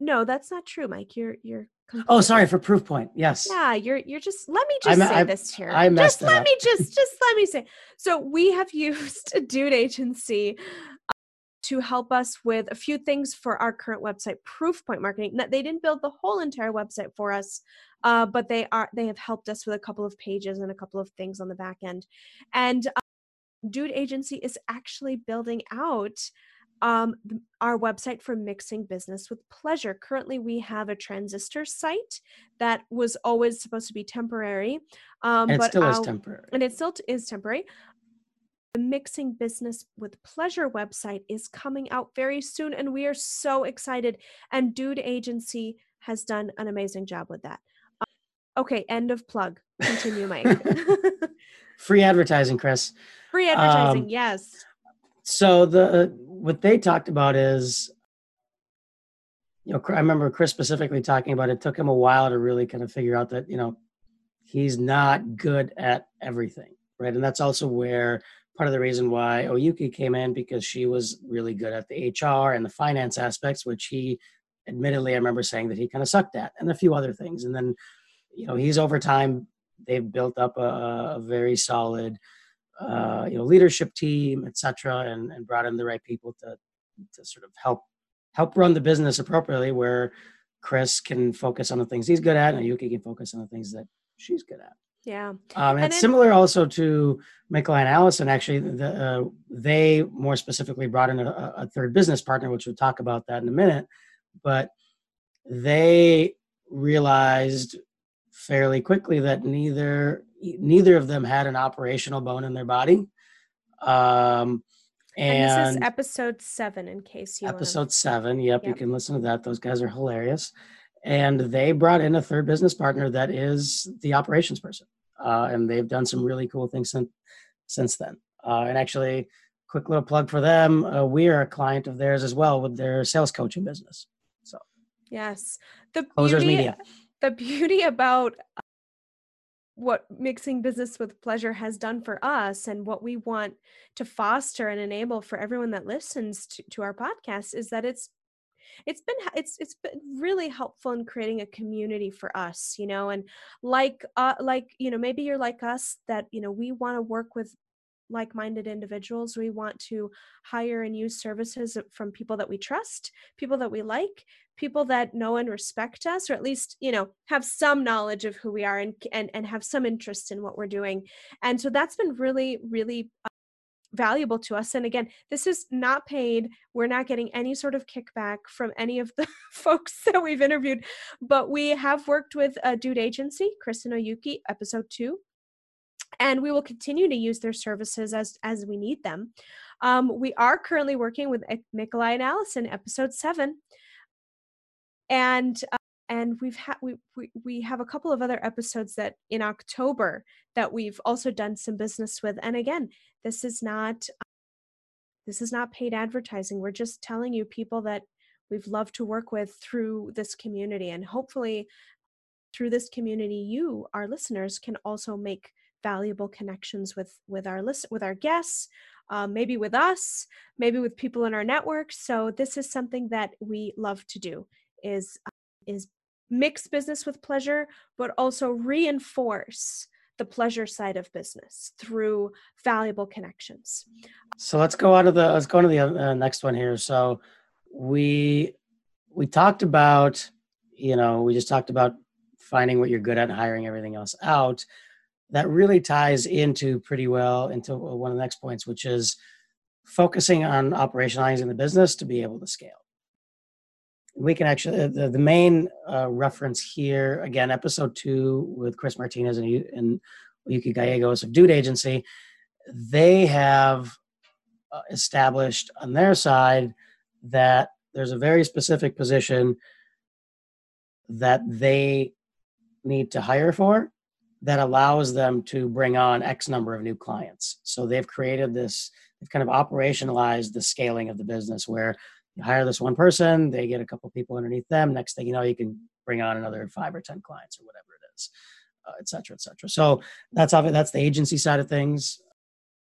Speaker 3: no, that's not true, Mike. You're you're
Speaker 1: Completely. Oh, sorry for Proofpoint. Yes.
Speaker 3: Yeah, you're you're just. Let me just I, say I, this here.
Speaker 1: I messed
Speaker 3: just let
Speaker 1: up.
Speaker 3: me just just let me say. So we have used a dude agency uh, to help us with a few things for our current website, Proofpoint Marketing. They didn't build the whole entire website for us, uh, but they are they have helped us with a couple of pages and a couple of things on the back end. And uh, Dude Agency is actually building out um, our website for mixing business with pleasure. Currently, we have a transistor site that was always supposed to be temporary,
Speaker 1: um, and it still is temporary.
Speaker 3: And it still is temporary. The Mixing Business with Pleasure website is coming out very soon, and we are so excited. And Dude Agency has done an amazing job with that. Um, okay, end of plug. Continue, Mike.
Speaker 1: Free advertising, Chris.
Speaker 3: Free advertising, um, yes.
Speaker 1: So the what they talked about is you know i remember chris specifically talking about it took him a while to really kind of figure out that you know he's not good at everything right? And that's also where part of the reason why oyuki came in because she was really good at the hr and the finance aspects which he admittedly i remember saying that he kind of sucked at and a few other things. And then you know he's over time they've built up a, a very solid uh, you know leadership team, etc., and and brought in the right people to to sort of help help run the business appropriately, where Chris can focus on the things he's good at, and Yuki can focus on the things that she's good at.
Speaker 3: Yeah, um,
Speaker 1: and, and it's similar also to Michael and Allison. Actually, the, uh, they more specifically brought in a, a third business partner, which we'll talk about that in a minute. But they realized fairly quickly that neither neither of them had an operational bone in their body. Um, and,
Speaker 3: and, this is episode seven, in case you
Speaker 1: episode wanna... seven. Yep, yep, you can listen to that. Those guys are hilarious, and they brought in a third business partner that is the operations person, uh, and they've done some really cool things since since then. Uh, and actually, quick little plug for them: uh, we are a client of theirs as well with their sales coaching business. So
Speaker 3: yes, the
Speaker 1: Closers beauty, Media.
Speaker 3: The beauty about what mixing business with pleasure has done for us and what we want to foster and enable for everyone that listens to, to our podcast is that it's it's been it's it's been really helpful in creating a community for us you know and like uh like you know maybe you're like us that you know we want to work with like-minded individuals. We want to hire and use services from people that we trust people that we like people that know and respect us or at least you know have some knowledge of who we are and and, and have some interest in what we're doing. And so that's been really really uh, valuable to us. And again this is not paid. We're not getting any sort of kickback from any of the folks that we've interviewed but we have worked with a dude agency and oyuki episode two. And we will continue to use their services as as we need them. Um, we are currently working with Mikolai and Allison, episode seven and uh, and we've had we, we we have a couple of other episodes that in October that we've also done some business with and again this is not uh, this is not paid advertising. We're just telling you people that we've loved to work with through this community and hopefully through this community you our listeners can also make valuable connections with with our list with our guests uh, maybe with us maybe with people in our network. So this is something that we love to do is is mix business with pleasure but also reinforce the pleasure side of business through valuable connections.
Speaker 1: So let's go out of the let's go to the uh, next one here. So we we talked about you know we just talked about finding what you're good at and hiring everything else out. That really ties into pretty well into one of the next points, which is focusing on operationalizing the business to be able to scale. We can actually the, the main uh, reference here again, episode two with Chris Martinez and, and Yuki Gallegos of Dude Agency. They have uh, established on their side that there's a very specific position that they need to hire for that allows them to bring on X number of new clients. So they've created this, they've kind of operationalized the scaling of the business where you hire this one person, they get a couple people underneath them. Next thing you know, you can bring on another five or 10 clients or whatever it is, uh, et cetera, et cetera. So that's, that's the agency side of things.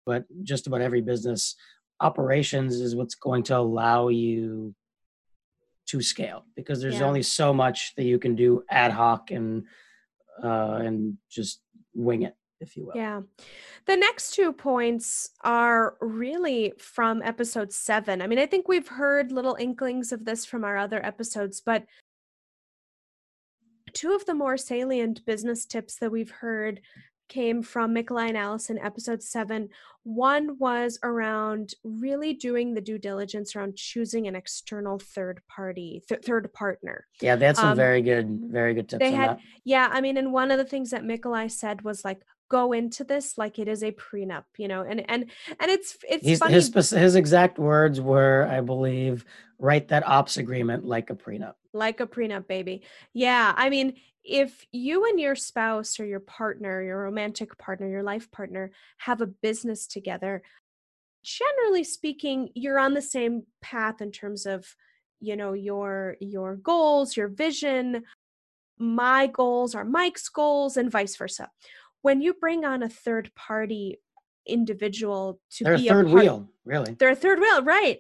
Speaker 1: But just about every business operations is what's going to allow you to scale because there's yeah. only so much that you can do ad hoc and uh, and just wing it if you will.
Speaker 3: Yeah. The next two points are really from episode seven. I mean, I think we've heard little inklings of this from our other episodes, but two of the more salient business tips that we've heard came from Mikolai and Allison, episode seven. One was around really doing the due diligence around choosing an external third party, th- third partner.
Speaker 1: Yeah, they had some um, very good, very good tips. They had, that.
Speaker 3: yeah. I mean, and one of the things that Mikolai said was like, go into this like it is a prenup, you know, and and and it's it's
Speaker 1: He's,
Speaker 3: funny.
Speaker 1: His his exact words were, I believe, write that ops agreement like a prenup.
Speaker 3: Like a prenup, baby. Yeah, I mean, if you and your spouse or your partner, your romantic partner, your life partner have a business together, generally speaking, you're on the same path in terms of you know your your goals your vision my goals are mike's goals and vice versa when you bring on a third party individual to
Speaker 1: they're
Speaker 3: be
Speaker 1: a third
Speaker 3: part,
Speaker 1: wheel really
Speaker 3: they're a third wheel right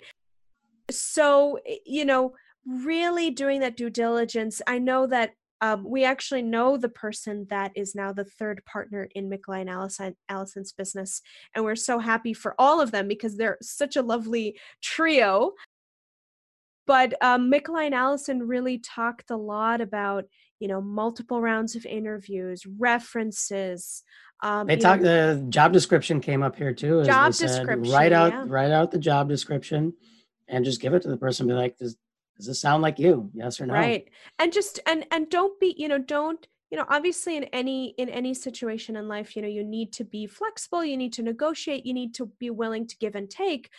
Speaker 3: so you know really doing that due diligence i know that um, we actually know the person that is now the third partner in Mikolai and Allison, Allison's business. And we're so happy for all of them because they're such a lovely trio. But um, Mikolai and Allison really talked a lot about, you know, multiple rounds of interviews, references.
Speaker 1: Um, they talked. The job description came up here too.
Speaker 3: Job description.
Speaker 1: Write out,
Speaker 3: yeah.
Speaker 1: write out the job description, and just give it to the person. Be like, "Does does this sound like you yes or no
Speaker 3: right and just and and don't be you know don't you know obviously in any in any situation in life you know you need to be flexible you need to negotiate you need to be willing to give and take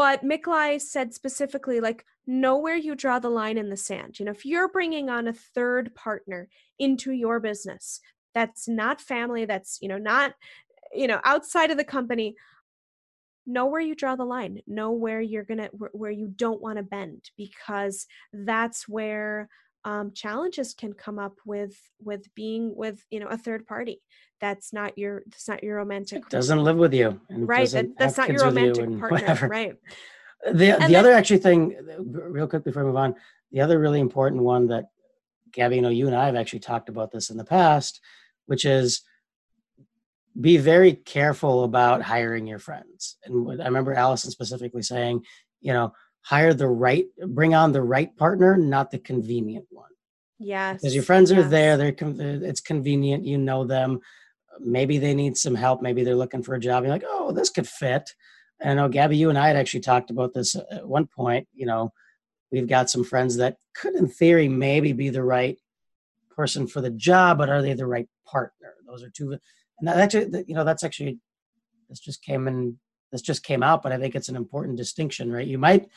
Speaker 3: but Mikolai said specifically like know where you draw the line in the sand. You know if you're bringing on a third partner into your business that's not family that's you know not you know outside of the company know where you draw the line know where you're gonna where, you don't want to bend because that's where um, challenges can come up with with being with you know a third party that's not your that's not your romantic
Speaker 1: it doesn't live with you
Speaker 3: right that, that's not your romantic you partner whatever. right
Speaker 1: the and the other actually thing real quick before we move on the other really important one that gabby you know you and i have actually talked about this in the past which is be very careful about hiring your friends. And I remember Allison specifically saying, you know, hire the right, bring on the right partner, not the convenient one.
Speaker 3: Yes.
Speaker 1: Because your friends are yes. there, they're uh, it's convenient, you know them. Maybe they need some help. Maybe they're looking for a job. You're like, oh, this could fit. And I know Gabby, you and I had actually talked about this uh, at one point. You know, we've got some friends that could, in theory, maybe be the right person for the job, but are they the right partner? Those are two and that actually you know that's actually this just came in this just came out but i think it's an important distinction right? You might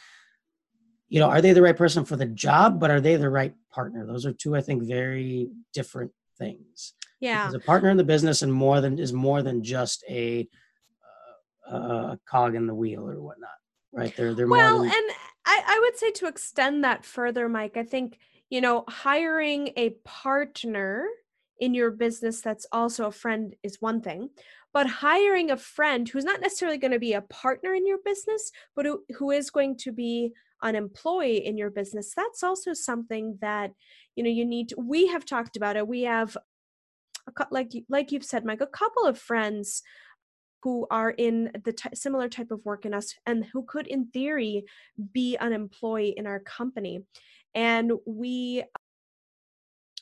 Speaker 1: you know are they the right person for the job but are they the right partner? Those are two i think very different things.
Speaker 3: Yeah.
Speaker 1: Because a partner in the business and more than is more than just a uh, a cog in the wheel or whatnot right? They're they're
Speaker 3: well
Speaker 1: than-
Speaker 3: and I, I would say to extend that further mike i think you know hiring a partner in your business that's also a friend is one thing but hiring a friend who's not necessarily going to be a partner in your business but who, who is going to be an employee in your business that's also something that you know you need to, we have talked about it. We have like like you've said mike a couple of friends who are in the t- similar type of work in us and who could in theory be an employee in our company. And we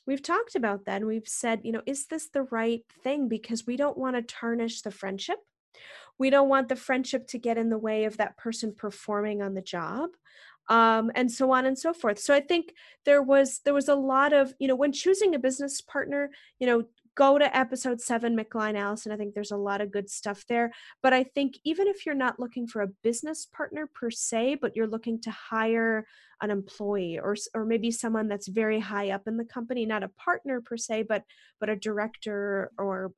Speaker 3: we've talked about that and we've said you know is this the right thing? because we don't want to tarnish the friendship. We don't want the friendship to get in the way of that person performing on the job um, and so on and so forth. So i think there was there was a lot of you know when choosing a business partner you know go to episode seven, McLean Allison. I think there's a lot of good stuff there. But I think even if you're not looking for a business partner per se, but you're looking to hire an employee or or maybe someone that's very high up in the company, not a partner per se, but but a director or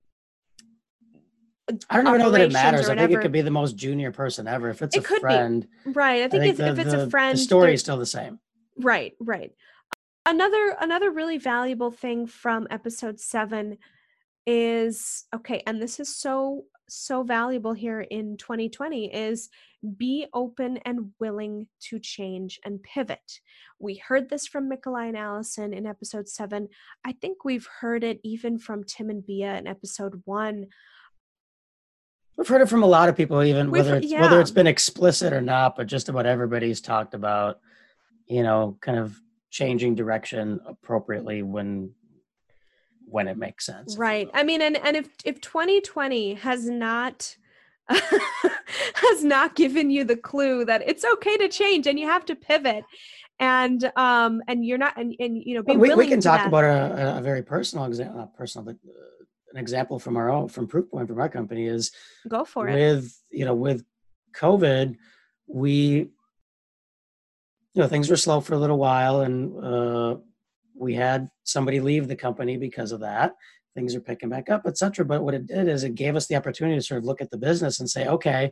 Speaker 1: I don't even know that it matters. I think it could be the most junior person ever. If it's it a friend,
Speaker 3: be. right? I think, I think if, the, if it's the, a friend,
Speaker 1: the story is still the same.
Speaker 3: Right, right another another really valuable thing from episode 7 is okay and this is so so valuable here in 2020 is be open and willing to change and pivot. We heard this from Mikolai and Allison in episode seven. I think we've heard it even from Tim and Bia in episode one.
Speaker 1: We've heard it from a lot of people, even we've, whether it's, yeah. whether it's been explicit or not, but just about everybody's talked about, you know, kind of changing direction appropriately when when it makes sense
Speaker 3: right. i mean and and if if 2020 has not has not given you the clue that it's okay to change and you have to pivot and um and you're not and, and you know be
Speaker 1: we,
Speaker 3: we
Speaker 1: can talk
Speaker 3: that.
Speaker 1: about a, a, very personal example not personal but uh, an example from our own from proofpoint from our company is
Speaker 3: go for
Speaker 1: with, it. with you know with covid we you know things were slow for a little while and uh, we had somebody leave the company because of that. Things are picking back up etc but what it did is it gave us the opportunity to sort of look at the business and say okay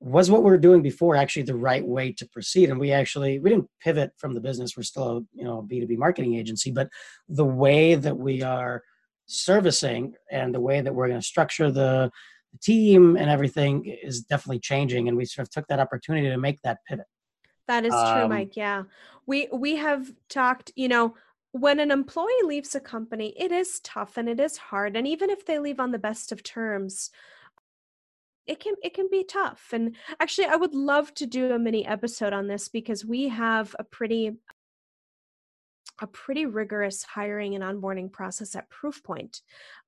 Speaker 1: was what we were doing before actually the right way to proceed? And we actually we didn't pivot from the business. We're still a you know a b2b marketing agency. But the way that we are servicing and the way that we're going to structure the, the team and everything is definitely changing. And we sort of took that opportunity to make that pivot
Speaker 3: that is true, um, Mike. Yeah. We we have talked, you know, when an employee leaves a company, it is tough and it is hard. And even if they leave on the best of terms, it can it can be tough. And actually I would love to do a mini episode on this because we have a pretty a pretty rigorous hiring and onboarding process at Proofpoint.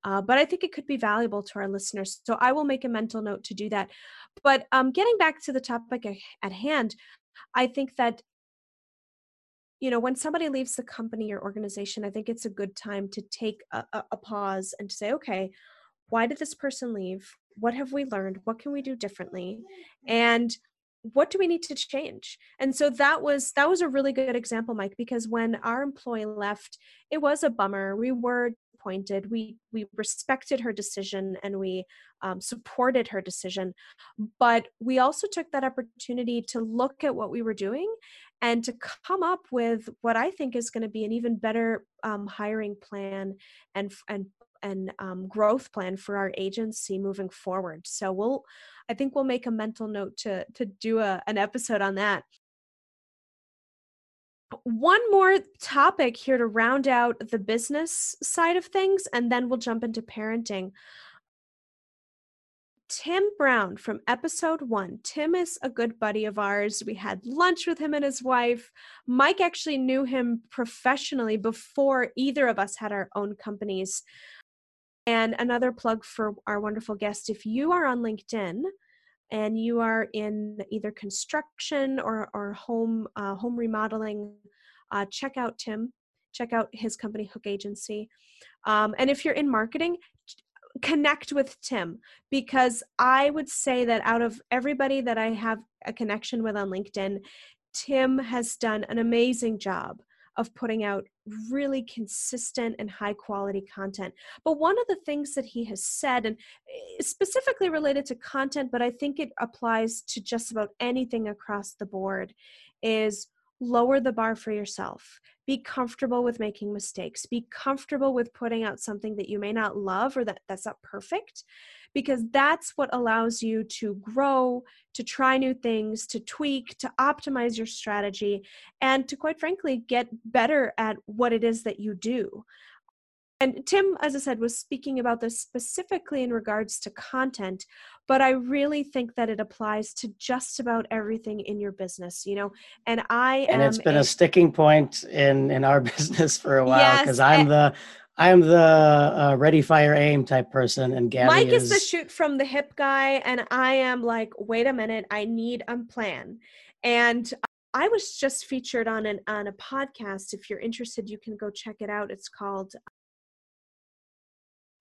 Speaker 3: Uh, but I think it could be valuable to our listeners. So I will make a mental note to do that. But um, getting back to the topic at hand, I think that you know when somebody leaves the company or organization i think it's a good time to take a, a, pause and to say okay why did this person leave? What have we learned? What can we do differently? And what do we need to change? And so that was that was a really good example mike because when our employee left it was a bummer. We were disappointed. We we respected her decision and we um, supported her decision, but we also took that opportunity to look at what we were doing and to come up with what I think is going to be an even better um, hiring plan and and and um, growth plan for our agency moving forward. So we'll, I think we'll make a mental note to to do a, an episode on that one more topic here to round out the business side of things, and then we'll jump into parenting. Tim Brown from episode one. Tim is a good buddy of ours. We had lunch with him and his wife. Mike actually knew him professionally before either of us had our own companies. And another plug for our wonderful guest if you are on LinkedIn, and you are in either construction or, or home uh, home remodeling, uh, check out Tim. Check out his company, Hook Agency. Um, and if you're in marketing, connect with Tim because I would say that out of everybody that I have a connection with on LinkedIn, Tim has done an amazing job of putting out really consistent and high quality content. But one of the things that he has said, and eh, specifically related to content, but I think it applies to just about anything across the board, is lower the bar for yourself. Be comfortable with making mistakes. Be comfortable with putting out something that you may not love or that that's not perfect because that's what allows you to grow, to try new things, to tweak, to optimize your strategy and to quite frankly get better at what it is that you do. and Tim, as I said, was speaking about this specifically in regards to content, but I really think that it applies to just about everything in your business, you know. And I
Speaker 1: and it's been a, a, sticking point in in our business for a while because yes, I'm eh the I'm the uh, ready, fire, aim type person, and Gabby
Speaker 3: Mike
Speaker 1: is...
Speaker 3: is the shoot from the hip guy, and I am like, wait a minute, I need a plan. And I was just featured on an on a podcast. If you're interested, you can go check it out. It's called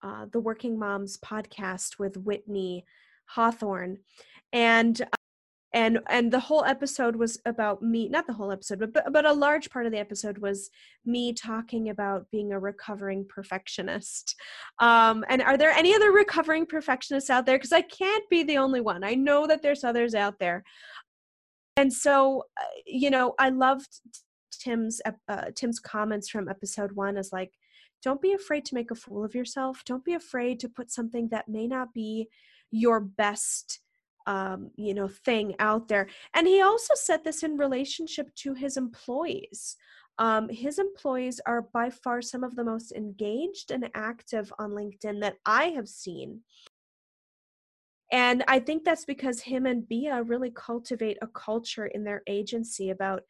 Speaker 3: uh, the Working Moms Podcast with Whitney Hawthorne, and and and the whole episode was about me not the whole episode but but a large part of the episode was me talking about being a recovering perfectionist. Um and are there any other recovering perfectionists out there? Because i can't be the only one. I know that there's others out there. And so uh, you know i loved tim's uh, tim's comments from episode one as like don't be afraid to make a fool of yourself. Don't be afraid to put something that may not be your best um, you know thing out there. And he also said this in relationship to his employees. Um, his employees are by far some of the most engaged and active on linkedin that i have seen. And i think that's because him and bia really cultivate a culture in their agency about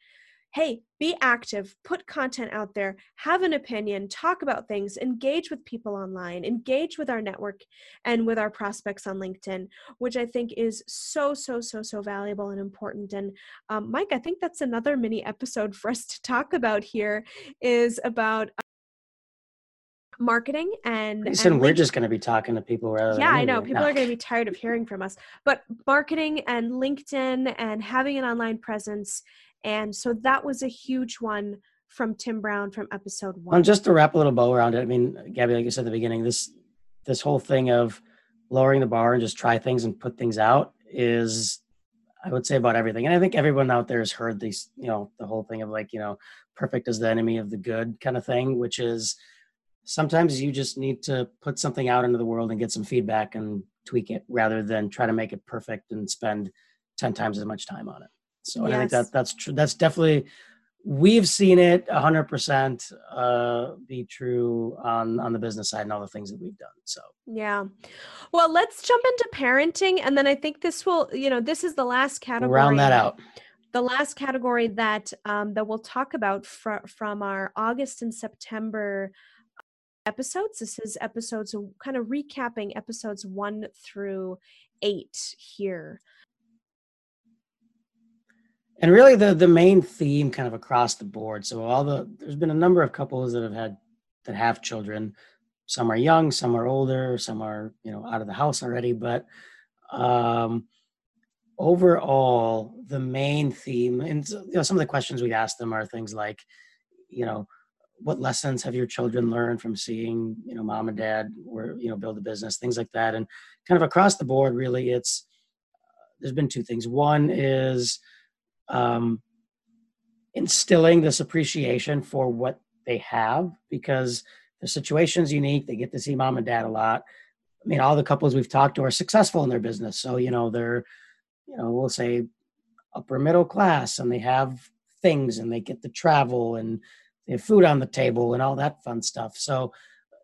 Speaker 3: hey, be active, put content out there, have an opinion, talk about things, engage with people online, engage with our network and with our prospects on LinkedIn, which I think is so, so, so, so valuable and important. And um, Mike, I think that's another mini episode for us to talk about here is about uh, marketing and,
Speaker 1: and we're just going to be talking to people rather
Speaker 3: yeah i know people no. are going to be tired of hearing from us but marketing and linkedin and having an online presence and so that was a huge one from Tim Brown from episode one.
Speaker 1: And just to wrap a little bow around it, I mean, Gabby, like you said at the beginning, this this whole thing of lowering the bar and just try things and put things out is I would say about everything. And I think everyone out there has heard these, you know, the whole thing of like, you know, perfect is the enemy of the good kind of thing, which is sometimes you just need to put something out into the world and get some feedback and tweak it rather than try to make it perfect and spend 10 times as much time on it. So yes. I think that that's true. That's definitely we've seen it 100% uh, be true on on the business side and all the things that we've done so
Speaker 3: yeah well let's jump into parenting and then i think this will you know this is the last category
Speaker 1: round that out
Speaker 3: the last category that um, that we'll talk about fr- from our august and september episodes this is episodes kind of recapping episodes one through eight here
Speaker 1: and really the the main theme kind of across the board so all the there's been a number of couples that have had that have children. Some are young some are older some are you know out of the house already but um overall the main theme and you know some of the questions we ask them are things like you know what lessons have your children learned from seeing you know mom and dad or you know build a business things like that and kind of across the board really it's uh, there's been two things. One is um, instilling this appreciation for what they have because the situation's unique. They get to see mom and dad a lot. I mean, all the couples we've talked to are successful in their business. So, you know, they're, you know, we'll say upper middle class and they have things and they get to travel and they have food on the table and all that fun stuff. So,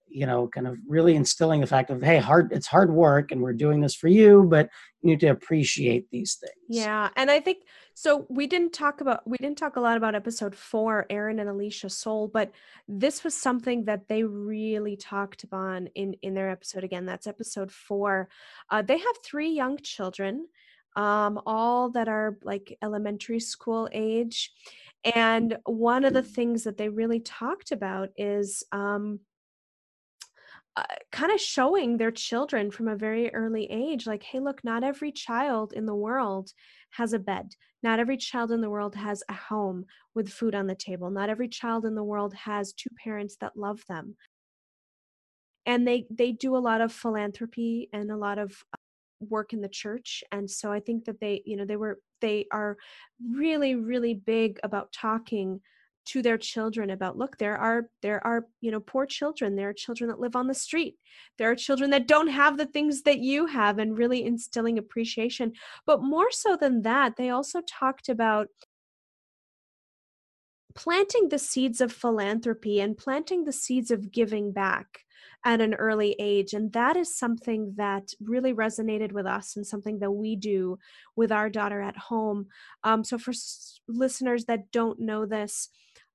Speaker 1: you know kind of really instilling the fact of hey hard it's hard work and we're doing this for you but you need to appreciate these things
Speaker 3: yeah and i think so we didn't talk about we didn't talk a lot about episode four aaron and alicia soul but this was something that they really talked about in in their episode again. That's episode four. Uh, they have three young children um, all that are like elementary school age and one of the things that they really talked about is um, uh, kind of showing their children from a very early age like hey look not every child in the world has a bed. Not every child in the world has a home with food on the table. Not every child in the world has two parents that love them. And they they do a lot of philanthropy and a lot of uh, work in the church. And so i think that they you know they were they are really really big about talking to their children about look there are there are you know poor children there are children that live on the street there are children that don't have the things that you have and really instilling appreciation but more so than that they also talked about planting the seeds of philanthropy and planting the seeds of giving back at an early age. And that is something that really resonated with us and something that we do with our daughter at home. Um, so, for s- listeners that don't know this,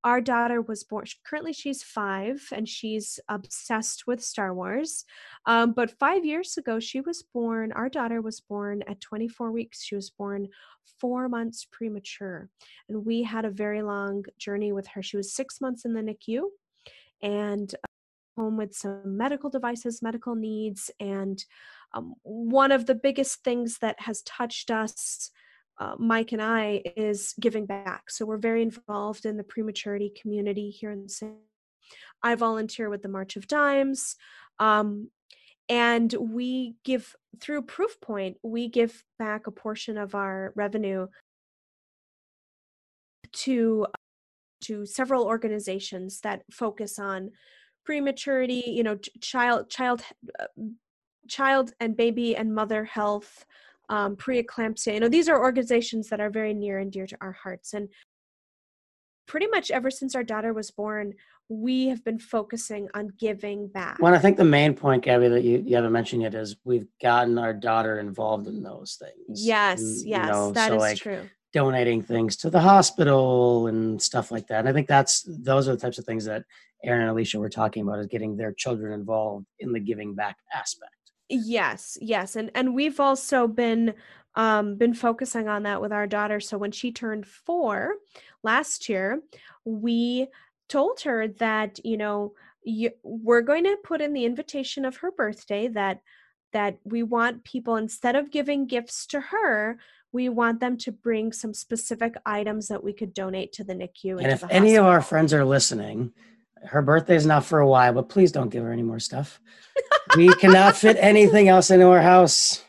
Speaker 3: our daughter was born currently she's five and she's obsessed with star wars. Um, but five years ago she was born our daughter was born at 24 weeks. She was born four months premature. And we had a very long journey with her. She was six months in the nicu and uh, home with some medical devices medical needs and um, one of the biggest things that has touched us uh, Mike and I is giving back. So we're very involved in the prematurity community here in the city. I volunteer with the March of Dimes. Um, and we give through Proofpoint, we give back a portion of our revenue to to several organizations that focus on prematurity, you know, child child uh, child and baby and mother health, um, preeclampsia. You know, these are organizations that are very near and dear to our hearts. And pretty much ever since our daughter was born, we have been focusing on giving back.
Speaker 1: Well, I think the main point, Gabby, that you, you haven't mentioned yet is we've gotten our daughter involved in those things.
Speaker 3: Yes, and, yes, know, that so is like true.
Speaker 1: Donating things to the hospital and stuff like that. And I think that's those are the types of things that Aaron and Alicia were talking about is getting their children involved in the giving back aspect.
Speaker 3: Yes, yes. And and we've also been um been focusing on that with our daughter. So when she turned 4 last year, we told her that, you know, you, we're going to put in the invitation of her birthday that that we want people instead of giving gifts to her, we want them to bring some specific items that we could donate to the NICU.
Speaker 1: And, if any of our friends are listening, her birthday is not for a while, but please don't give her any more stuff. we cannot fit anything else into our house.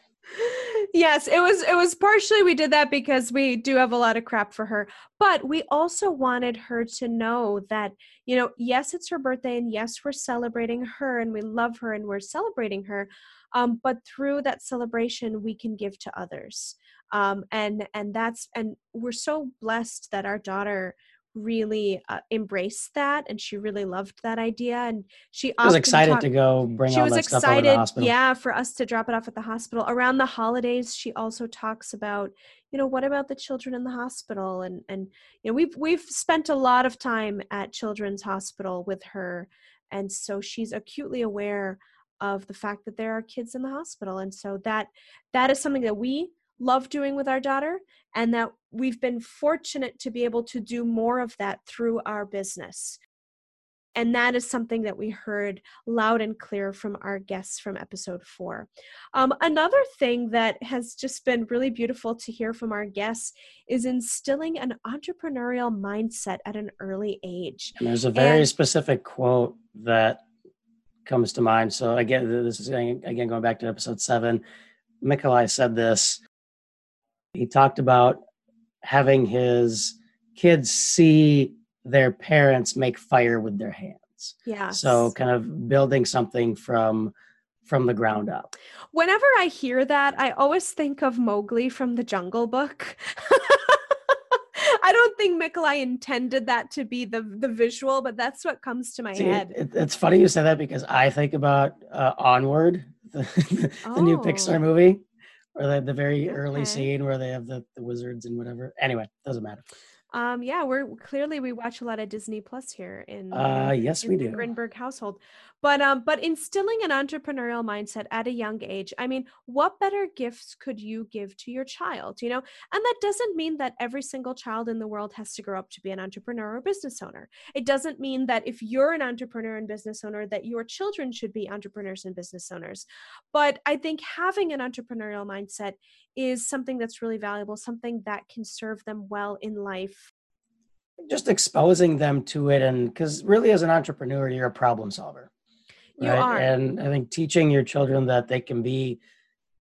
Speaker 3: Yes, it was it was partially we did that because we do have a lot of crap for her, but we also wanted her to know that, you know, yes, it's her birthday and yes, we're celebrating her and we love her and we're celebrating her. Um, but through that celebration we can give to others. Um, and and that's and we're so blessed that our daughter really uh, embraced that and she really loved that idea and she
Speaker 1: was excited to go bring she all was that excited stuff over to the hospital.
Speaker 3: yeah for us to drop it off at the hospital around the holidays she also talks about you know what about the children in the hospital and and you know we've we've spent a lot of time at children's hospital with her and so she's acutely aware of the fact that there are kids in the hospital and so that that is something that we love doing with our daughter and that we've been fortunate to be able to do more of that through our business. And that is something that we heard loud and clear from our guests from episode four. Um, another thing that has just been really beautiful to hear from our guests is instilling an entrepreneurial mindset at an early age.
Speaker 1: And there's a very and, specific quote that comes to mind. So again, this is again going back to episode seven. Mikolai said this he talked about having his kids see their parents make fire with their hands.
Speaker 3: Yeah.
Speaker 1: So kind of building something from from the ground up.
Speaker 3: Whenever I hear that, I always think of Mowgli from the Jungle Book. I don't think Mikolai intended that to be the the visual, but that's what comes to my See, head.
Speaker 1: It, it's funny you say that because I think about uh, Onward, the, the oh. new Pixar oh. movie, or the, the very okay. early scene where they have the, the wizards and whatever. Anyway, doesn't matter.
Speaker 3: Um, yeah, we're clearly we watch a lot of Disney Plus here in
Speaker 1: uh yes
Speaker 3: in
Speaker 1: we do
Speaker 3: Grinberg household. But um, but instilling an entrepreneurial mindset at a young age, I mean, what better gifts could you give to your child? You know, and that doesn't mean that every single child in the world has to grow up to be an entrepreneur or business owner. It doesn't mean that if you're an entrepreneur and business owner, that your children should be entrepreneurs and business owners. But I think having an entrepreneurial mindset is something that's really valuable, something that can serve them well in life
Speaker 1: just exposing them to it and because really as an entrepreneur you're a problem solver
Speaker 3: you right? are.
Speaker 1: And I think teaching your children that they can be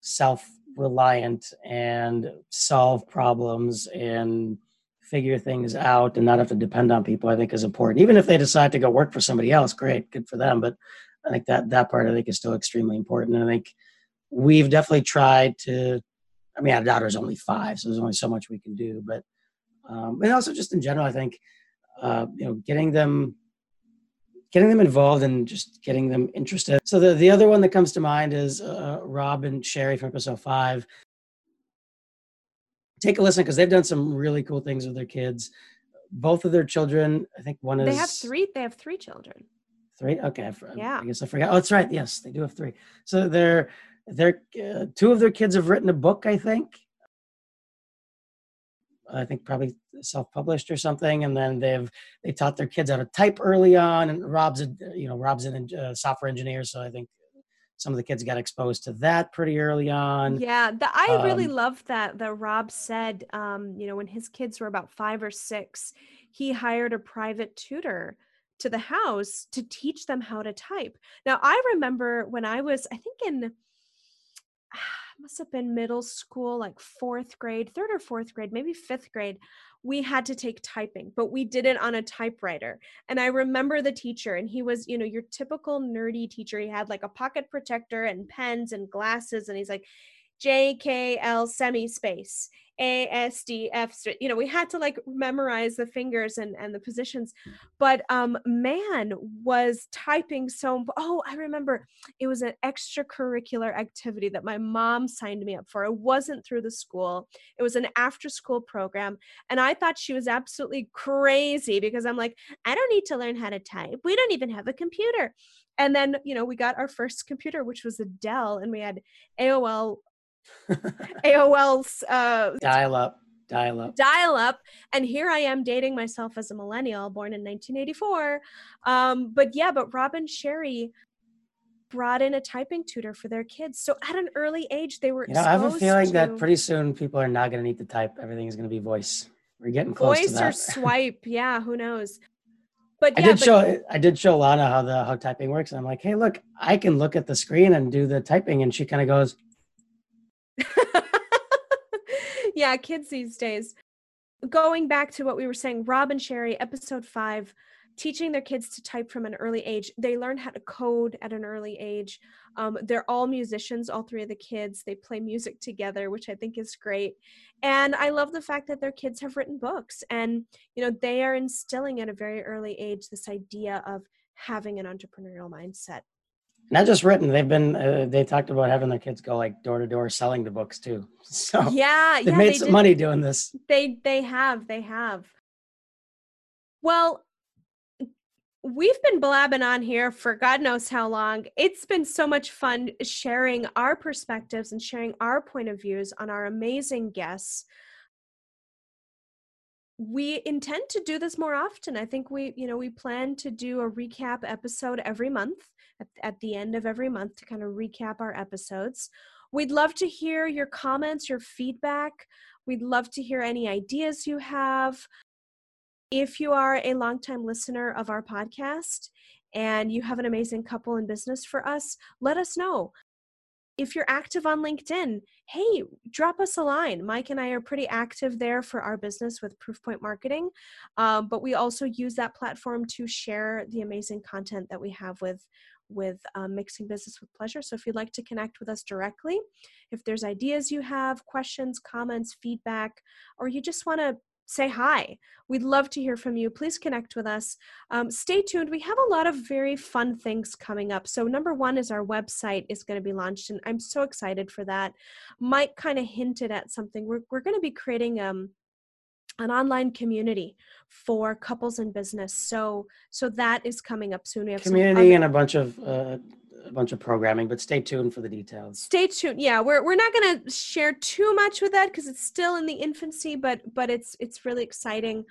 Speaker 1: self reliant and solve problems and figure things out and not have to depend on people, I think is important. Even if they decide to go work for somebody else, great, good for them. But I think that that part I think is still extremely important. And I think we've definitely tried to. I mean, our daughter's only five, so there's only so much we can do. But um, and also just in general, I think uh, you know, getting them getting them involved and just getting them interested. So the, the other one that comes to mind is uh, Rob and Sherry from episode five. Take a listen because they've done some really cool things with their kids. Both of their children, I think one is
Speaker 3: They have three. They have three children.
Speaker 1: three. Okay, I,
Speaker 3: Yeah.
Speaker 1: I guess I forgot. Oh, that's right. Yes, they do have three. So they're they're uh, two of their kids have written a book. I think. I think probably self-published or something, and then they've they taught their kids how to type early on. And Rob's a you know Rob's a uh, software engineer, so I think some of the kids got exposed to that pretty early on.
Speaker 3: Yeah, the, I really
Speaker 1: Um,
Speaker 3: love that that Rob said, um, you know, when his kids were about five or six, he hired a private tutor to the house to teach them how to type. Now, I remember when I was, I think in must have been middle school, like fourth grade, third or fourth grade, maybe fifth grade, we had to take typing, but we did it on a typewriter. And I remember the teacher, and he was, you know, your typical nerdy teacher. He had like a pocket protector and pens and glasses, and he's like, JKL semi space. ASDF, you know, we had to like memorize the fingers and, and the positions. But um, man was typing so. Oh, I remember it was an extracurricular activity that my mom signed me up for. It wasn't through the school, it was an after school program. And I thought she was absolutely crazy because I'm like, I don't need to learn how to type. We don't even have a computer. And then, you know, we got our first computer, which was a Dell, and we had AOL, AOL's uh,
Speaker 1: dial up, dial up.
Speaker 3: dial up and here i am dating myself as a millennial born in 1984 um, but yeah but rob and sherry brought in a typing tutor for their kids so at an early age they were
Speaker 1: You know, I have a feeling that pretty soon people are not going to need to type. Everything is going to be voice. We're getting close to
Speaker 3: voice or swipe yeah who knows but
Speaker 1: I did
Speaker 3: but
Speaker 1: show I did show Lana how the how typing works. And I'm like, hey, look, I can look at the screen and do the typing, and she kind of goes,
Speaker 3: yeah, kids these days. Going back to what we were saying, Rob and Sherry, episode five, teaching their kids to type from an early age. They learn how to code at an early age. Um, they're all musicians, all three of the kids. They play music together, which I think is great. And I love the fact that their kids have written books and, you know, they are instilling at a very early age this idea of having an entrepreneurial mindset.
Speaker 1: Not just written. They've been uh, they talked about having their kids go like door to door selling the books too. So
Speaker 3: Yeah,
Speaker 1: they've
Speaker 3: yeah,
Speaker 1: made
Speaker 3: they
Speaker 1: some
Speaker 3: did-
Speaker 1: money doing this.
Speaker 3: They they have, they have. Well, we've been blabbing on here for God knows how long. It's been so much fun sharing our perspectives and sharing our point of views on our amazing guests. We intend to do this more often. I think we, you know, we plan to do a recap episode every month at, at the end of every month to kind of recap our episodes. We'd love to hear your comments, your feedback. We'd love to hear any ideas you have. If you are a longtime listener of our podcast and you have an amazing couple in business for us, let us know. If you're active on LinkedIn, hey, drop us a line. Mike and I are pretty active there for our business with Proofpoint Marketing, um, but we also use that platform to share the amazing content that we have with with um, mixing business with pleasure. So if you'd like to connect with us directly, if there's ideas you have, questions, comments, feedback, or you just want to say hi, we'd love to hear from you. Please connect with us. Um, stay tuned. We have a lot of very fun things coming up. So number one is our website is going to be launched, and I'm so excited for that. Mike kind of hinted at something. We're we're going to be creating um an online community for couples in business. So so that is coming up soon. We have
Speaker 1: Community and a bunch of uh, a bunch of programming, but stay tuned for the details.
Speaker 3: stay tuned yeah we're, we're not going to share too much with that because it's still in the infancy but but it's it's really exciting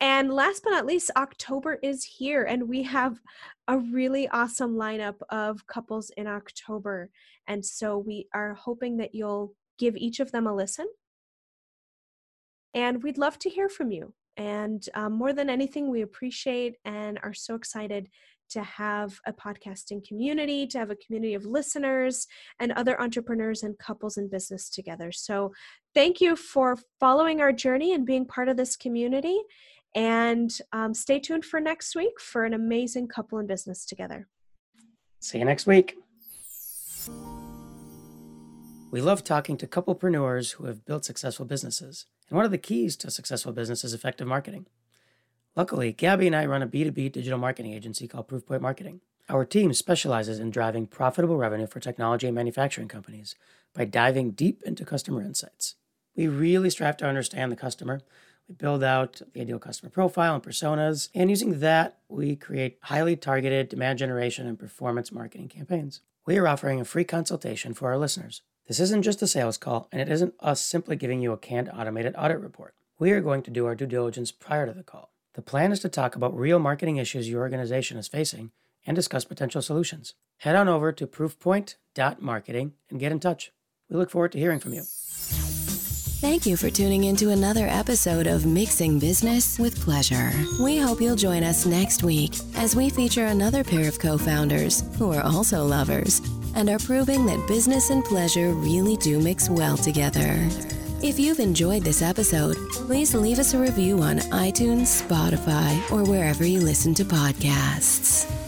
Speaker 3: and last but not least october is here and we have a really awesome lineup of couples in october and so we are hoping that you'll give each of them a listen and we'd love to hear from you and um, more than anything we appreciate and are so excited to have a podcasting community, to have a community of listeners and other entrepreneurs and couples in business together. So, thank you for following our journey and being part of this community. And um, stay tuned for next week for an amazing couple in business together.
Speaker 1: See you next week. We love talking to couplepreneurs who have built successful businesses. And one of the keys to a successful business is effective marketing. Luckily, Gabby and I run a B2B digital marketing agency called Proofpoint Marketing. Our team specializes in driving profitable revenue for technology and manufacturing companies by diving deep into customer insights. We really strive to understand the customer. We build out the ideal customer profile and personas, and using that, we create highly targeted demand generation and performance marketing campaigns. We are offering a free consultation for our listeners. This isn't just a sales call, and it isn't us simply giving you a canned automated audit report. We are going to do our due diligence prior to the call. The plan is to talk about real marketing issues your organization is facing and discuss potential solutions. Head on over to proofpoint.marketing and get in touch. We look forward to hearing from you.
Speaker 2: Thank you for tuning in to another episode of Mixing Business with Pleasure. We hope you'll join us next week as we feature another pair of co founders who are also lovers and are proving that business and pleasure really do mix well together. If you've enjoyed this episode, please leave us a review on iTunes, Spotify, or wherever you listen to podcasts.